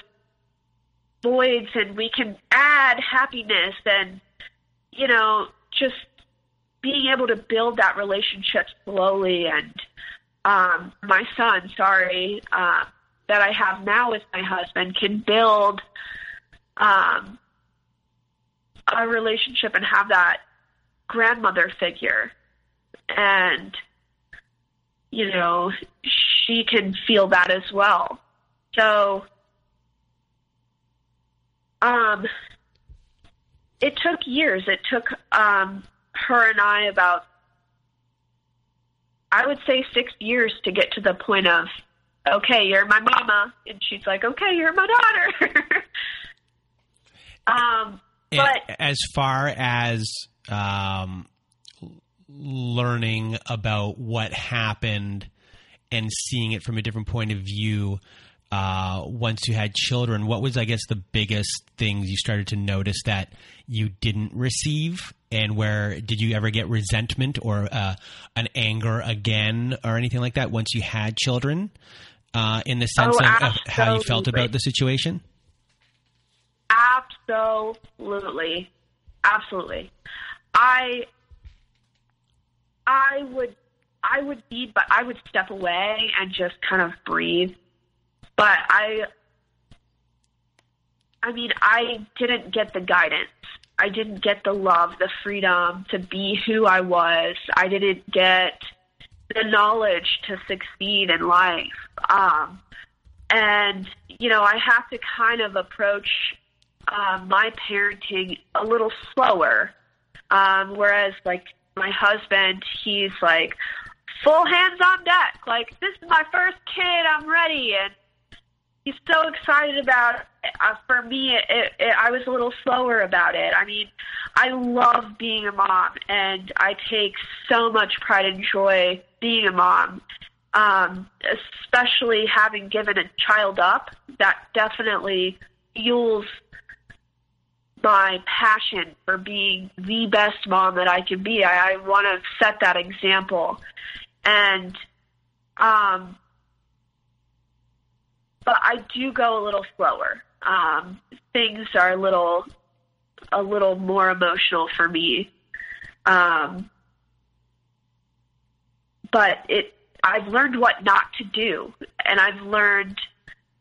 B: voids and we can add happiness and you know just being able to build that relationship slowly and um my son sorry uh that I have now with my husband can build um a relationship and have that grandmother figure and you know she can feel that as well so, um, it took years. It took um, her and I about, I would say, six years to get to the point of, okay, you're my mama, and she's like, okay, you're my daughter. um, but
A: as far as um, learning about what happened and seeing it from a different point of view uh, once you had children, what was, I guess, the biggest things you started to notice that you didn't receive? And where did you ever get resentment or uh, an anger again or anything like that once you had children? Uh, in the sense
B: oh,
A: of, of how you felt about the situation?
B: Absolutely. Absolutely. I I would I would be but I would step away and just kind of breathe but I, I mean, I didn't get the guidance. I didn't get the love, the freedom to be who I was. I didn't get the knowledge to succeed in life. Um, and, you know, I have to kind of approach uh, my parenting a little slower. Um, whereas, like, my husband, he's like, full hands on deck. Like, this is my first kid, I'm ready. And he's so excited about. Uh, for me it, it, i was a little slower about it. I mean i love being a mom and i take so much pride and joy being a mom um, especially having given a child up. That definitely fuels my passion for being the best mom that i can be. I, I want to set that example. And um but I do go a little slower. Um, things are a little a little more emotional for me. Um, but it I've learned what not to do, and I've learned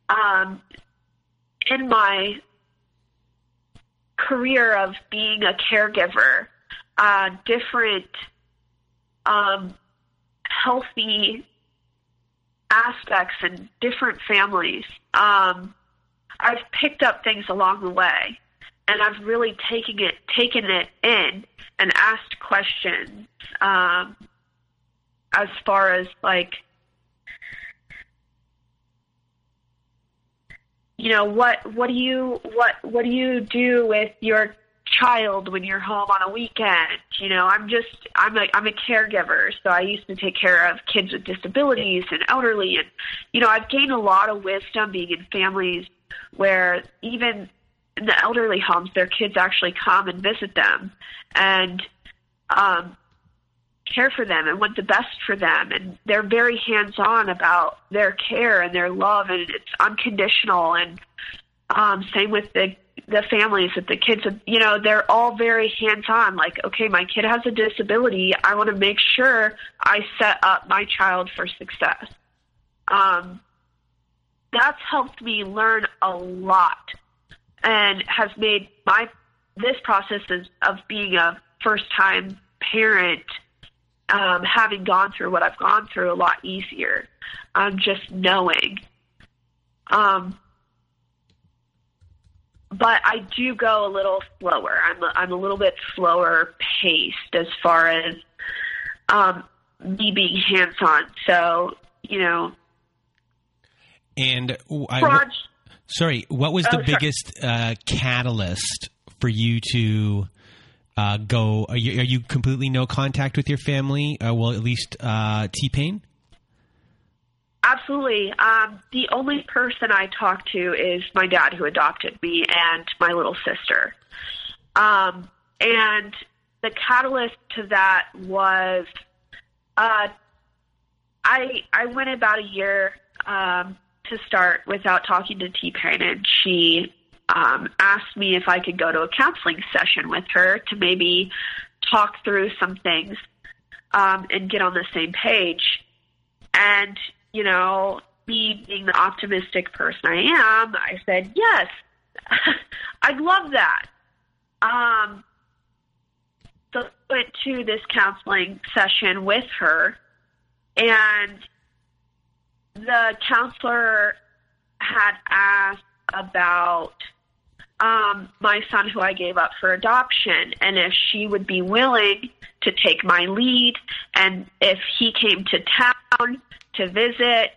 B: um, in my career of being a caregiver, uh, different um, healthy aspects and different families. Um, I've picked up things along the way, and I've really taken it taken it in and asked questions um, as far as like you know what what do you what what do you do with your child when you're home on a weekend you know i'm just i'm a i'm a caregiver so i used to take care of kids with disabilities and elderly and you know i've gained a lot of wisdom being in families where even in the elderly homes their kids actually come and visit them and um care for them and want the best for them. And they're very hands on about their care and their love and it's unconditional and um same with the the families that the kids you know they're all very hands on like okay my kid has a disability i want to make sure i set up my child for success um that's helped me learn a lot and has made my this process of, of being a first time parent um, having gone through what I've gone through a lot easier. Um, just knowing. Um, but I do go a little slower. I'm a, I'm a little bit slower paced as far as um, me being hands on. So you know.
A: And I, sorry, what was the oh, biggest uh, catalyst for you to? uh, go? Are you, are you, completely no contact with your family? Uh, well, at least uh, T Pain.
B: Absolutely. Um, the only person I talk to is my dad, who adopted me, and my little sister. Um, and the catalyst to that was uh, I I went about a year um, to start without talking to T Pain, and she um, asked me if I could go to a counseling session with her to maybe talk through some things um, and get on the same page. And, you know, me being the optimistic person I am, I said, yes, I'd love that. Um, so I went to this counseling session with her, and the counselor had asked about um, my son who I gave up for adoption, and if she would be willing to take my lead, and if he came to town to visit,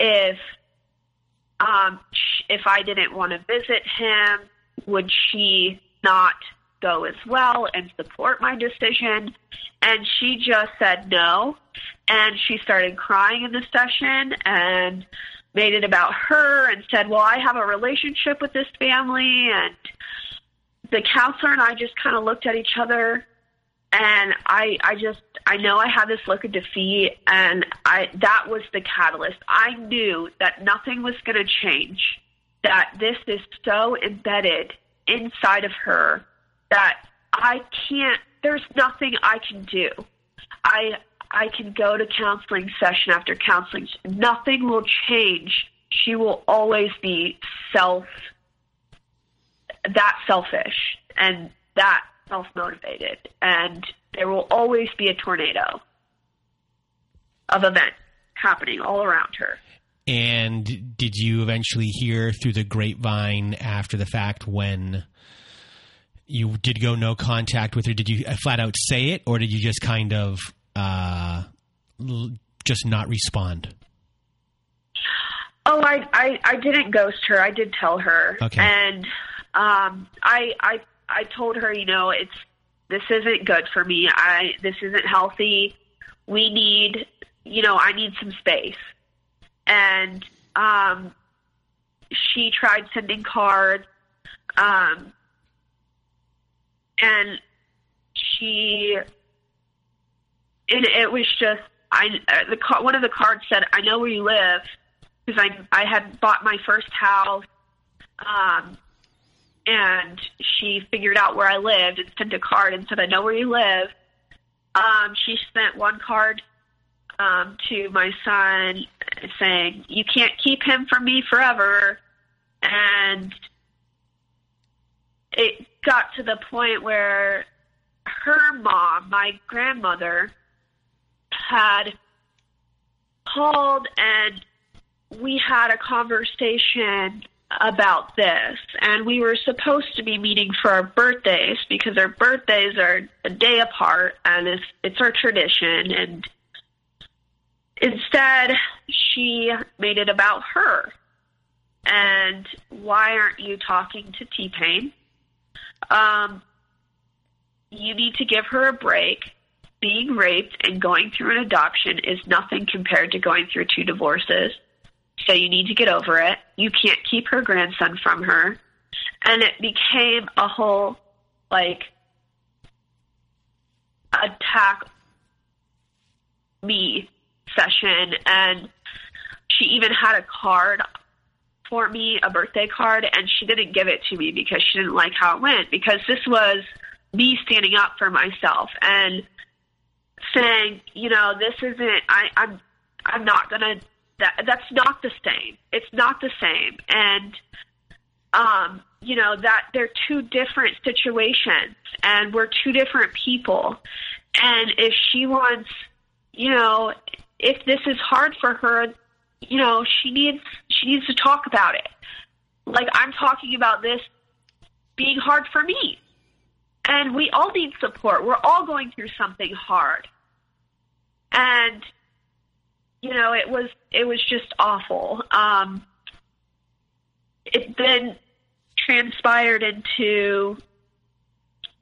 B: if um, if I didn't want to visit him, would she not go as well and support my decision? And she just said no, and she started crying in the session and made it about her and said, "Well, I have a relationship with this family," and the counselor and I just kind of looked at each other, and I, I just, I know I had this look of defeat, and I, that was the catalyst. I knew that nothing was going to change. That this is so embedded inside of her that I can't. There's nothing I can do. I I can go to counseling session after counseling. Nothing will change. She will always be self, that selfish and that self motivated. And there will always be a tornado of events happening all around her.
A: And did you eventually hear through the grapevine after the fact when you did go no contact with her? Did you flat out say it, or did you just kind of uh, just not respond?
B: Oh, I, I I didn't ghost her. I did tell her,
A: okay.
B: and um, I I I told her, you know, it's this isn't good for me. I this isn't healthy. We need, you know, I need some space. And um, she tried sending cards, um, and she and it was just I uh, the one of the cards said I know where you live because I I had bought my first house, um, and she figured out where I lived and sent a card and said I know where you live. Um, she sent one card um, to my son saying you can't keep him from me forever, and it got to the point where her mom, my grandmother, had called and we had a conversation about this, and we were supposed to be meeting for our birthdays because our birthdays are a day apart, and it's it's our tradition. And instead, she made it about her. And why aren't you talking to T Pain? Um, you need to give her a break. Being raped and going through an adoption is nothing compared to going through two divorces. So you need to get over it. You can't keep her grandson from her. And it became a whole, like, attack me session. And she even had a card for me, a birthday card, and she didn't give it to me because she didn't like how it went. Because this was me standing up for myself and saying, you know, this isn't. I, I'm. I'm not gonna that that's not the same. It's not the same, and um, you know that they're two different situations, and we're two different people. And if she wants, you know, if this is hard for her, you know, she needs she needs to talk about it. Like I'm talking about this being hard for me. And we all need support. We're all going through something hard. And you know, it was it was just awful. Um, it then transpired into,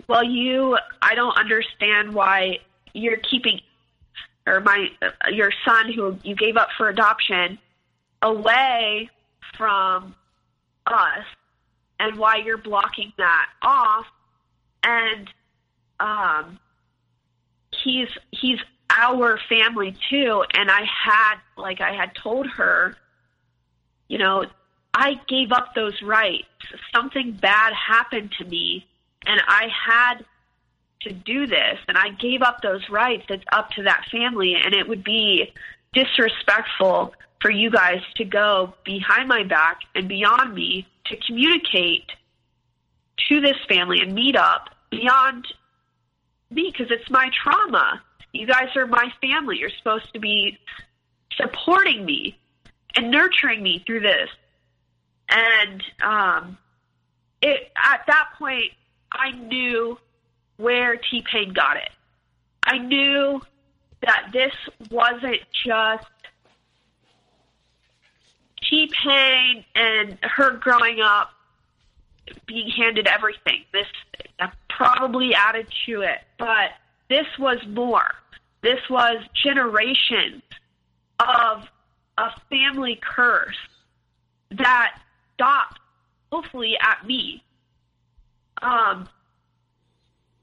B: well, you, I don't understand why you're keeping, or my your son who you gave up for adoption, away from us, and why you're blocking that off, and um, he's he's our family too. And I had, like I had told her, you know, I gave up those rights. Something bad happened to me, and I had to do this, and I gave up those rights. It's up to that family, and it would be disrespectful for you guys to go behind my back and beyond me to communicate to this family and meet up beyond me because it's my trauma. You guys are my family. You're supposed to be supporting me and nurturing me through this. And um, it at that point, I knew where T Pain got it. I knew that this wasn't just T Pain and her growing up being handed everything. This probably added to it, but this was more. This was generations of a family curse that stopped, hopefully, at me. Um,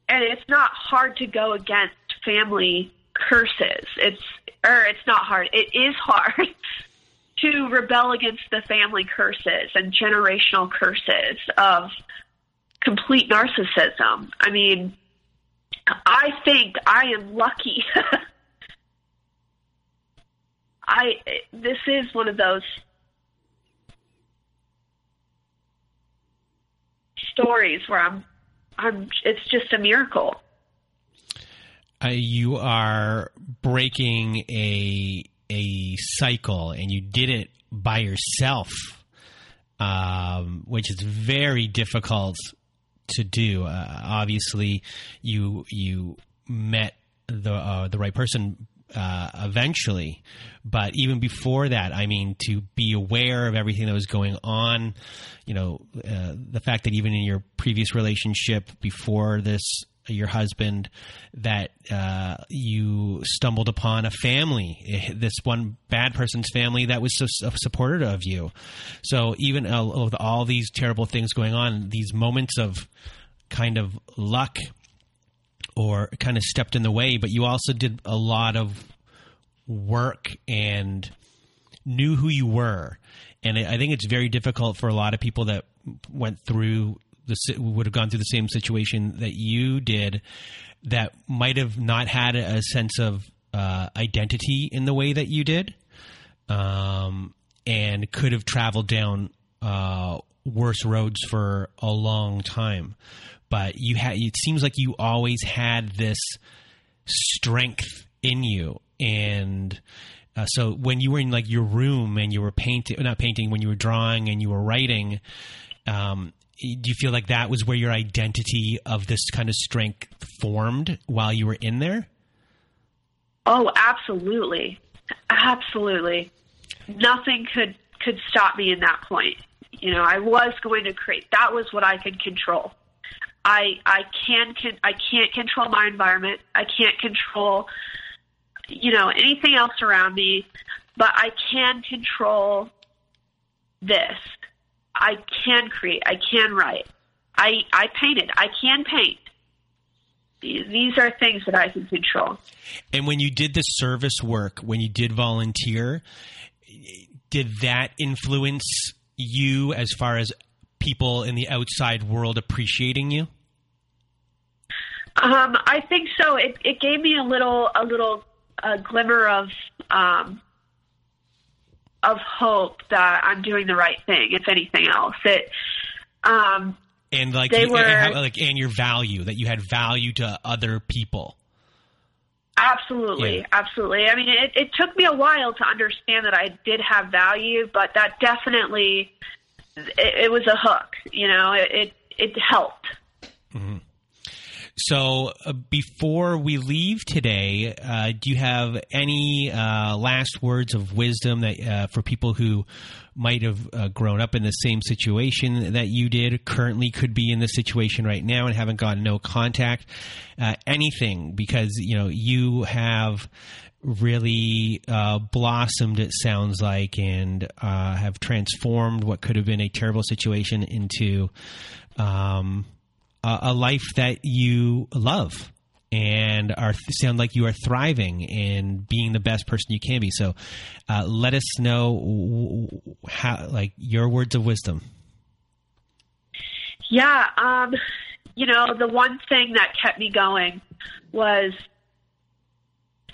B: and it's not hard to go against family curses. It's or it's not hard. It is hard to rebel against the family curses and generational curses of complete narcissism. I mean, I think I am lucky. I this is one of those stories where I'm I'm it's just a miracle.
A: Uh, you are breaking a a cycle and you did it by yourself um, which is very difficult to do. Uh, obviously, you you met the uh, the right person uh, eventually, but even before that, I mean, to be aware of everything that was going on, you know, uh, the fact that even in your previous relationship before this your husband that uh, you stumbled upon a family, this one bad person's family that was so supportive of you. So even uh, with all these terrible things going on, these moments of kind of luck or kind of stepped in the way, but you also did a lot of work and knew who you were. And I think it's very difficult for a lot of people that went through the would have gone through the same situation that you did that might have not had a sense of uh, identity in the way that you did um, and could have traveled down uh, worse roads for a long time. But you had it seems like you always had this strength in you. And Uh, so when you were in like your room and you were painting, not painting, when you were drawing and you were writing, um, Eh, do you feel like that was where your identity of this kind of strength formed while you were in there?
B: Oh, absolutely, absolutely. Nothing could could stop me in that point. You know, I was going to create. That was what I could control. I I can, can I can't control my environment. I can't control you know anything else around me, but I can control this. I can create. I can write. I I painted. I can paint. These are things that I can control.
A: And when you did the service work, when you did volunteer, did that influence you as far as people in the outside world appreciating you?
B: Um, I think so. It, it gave me a little a little a glimmer of um, of hope that I'm doing the right thing. If anything else, it um,
A: and like
B: they
A: you,
B: were
A: and how, like and your value that you had value to other people.
B: Absolutely,
A: Yeah.
B: absolutely. I mean, it, it took me a while to understand that I did have value, but that definitely it, it was a hook. You know, it it, it helped.
A: So uh, before we leave today, uh, do you have any uh, last words of wisdom that uh, for people who might have uh, grown up in the same situation that you did, currently could be in the situation right now and haven't gotten no contact? Anything because you know you have really uh, blossomed. It sounds like and uh, have transformed what could have been a terrible situation into. Um, a a life that you love and are sound like you are thriving and being the best person you can be. So, uh, let us know how, like your words of wisdom.
B: Yeah, um, you know, the one thing that kept me going was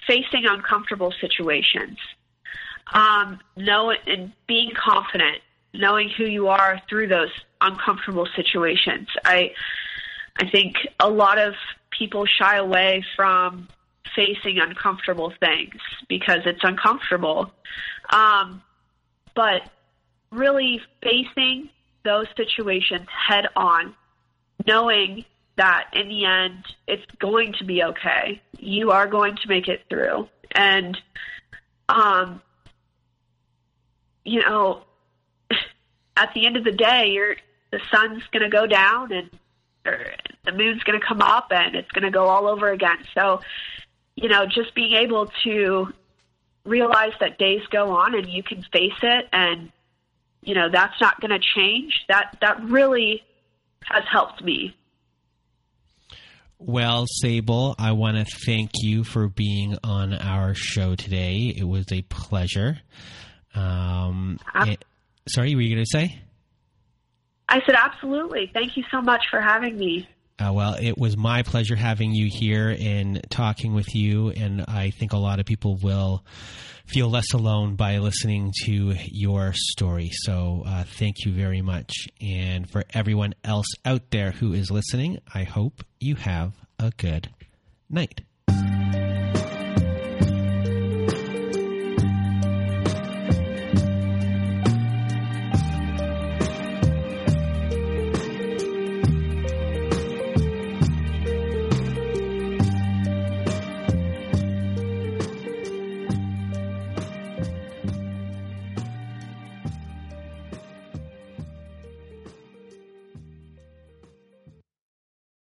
B: facing uncomfortable situations. Um, know and being confident, knowing who you are through those uncomfortable situations. I I think a lot of people shy away from facing uncomfortable things because it's uncomfortable. Um, but really facing those situations head on, knowing that in the end it's going to be okay. You are going to make it through. And um you know, at the end of the day, the sun's going to go down and the moon's going to come up and it's going to go all over again. So, you know, just being able to realize that days go on and you can face it and you know that's not going to change that that really has helped me
A: Well, Sable, I want to thank you for being on our show today. It was a pleasure. Um, eh, sorry, were you going to say?
B: I said absolutely thank you so much for having me
A: Uh, well, it was my pleasure having you here and talking with you, and I think a lot of people will feel less alone by listening to your story. So, uh, thank you very much. And for everyone else out there who is listening, I hope you have a good night.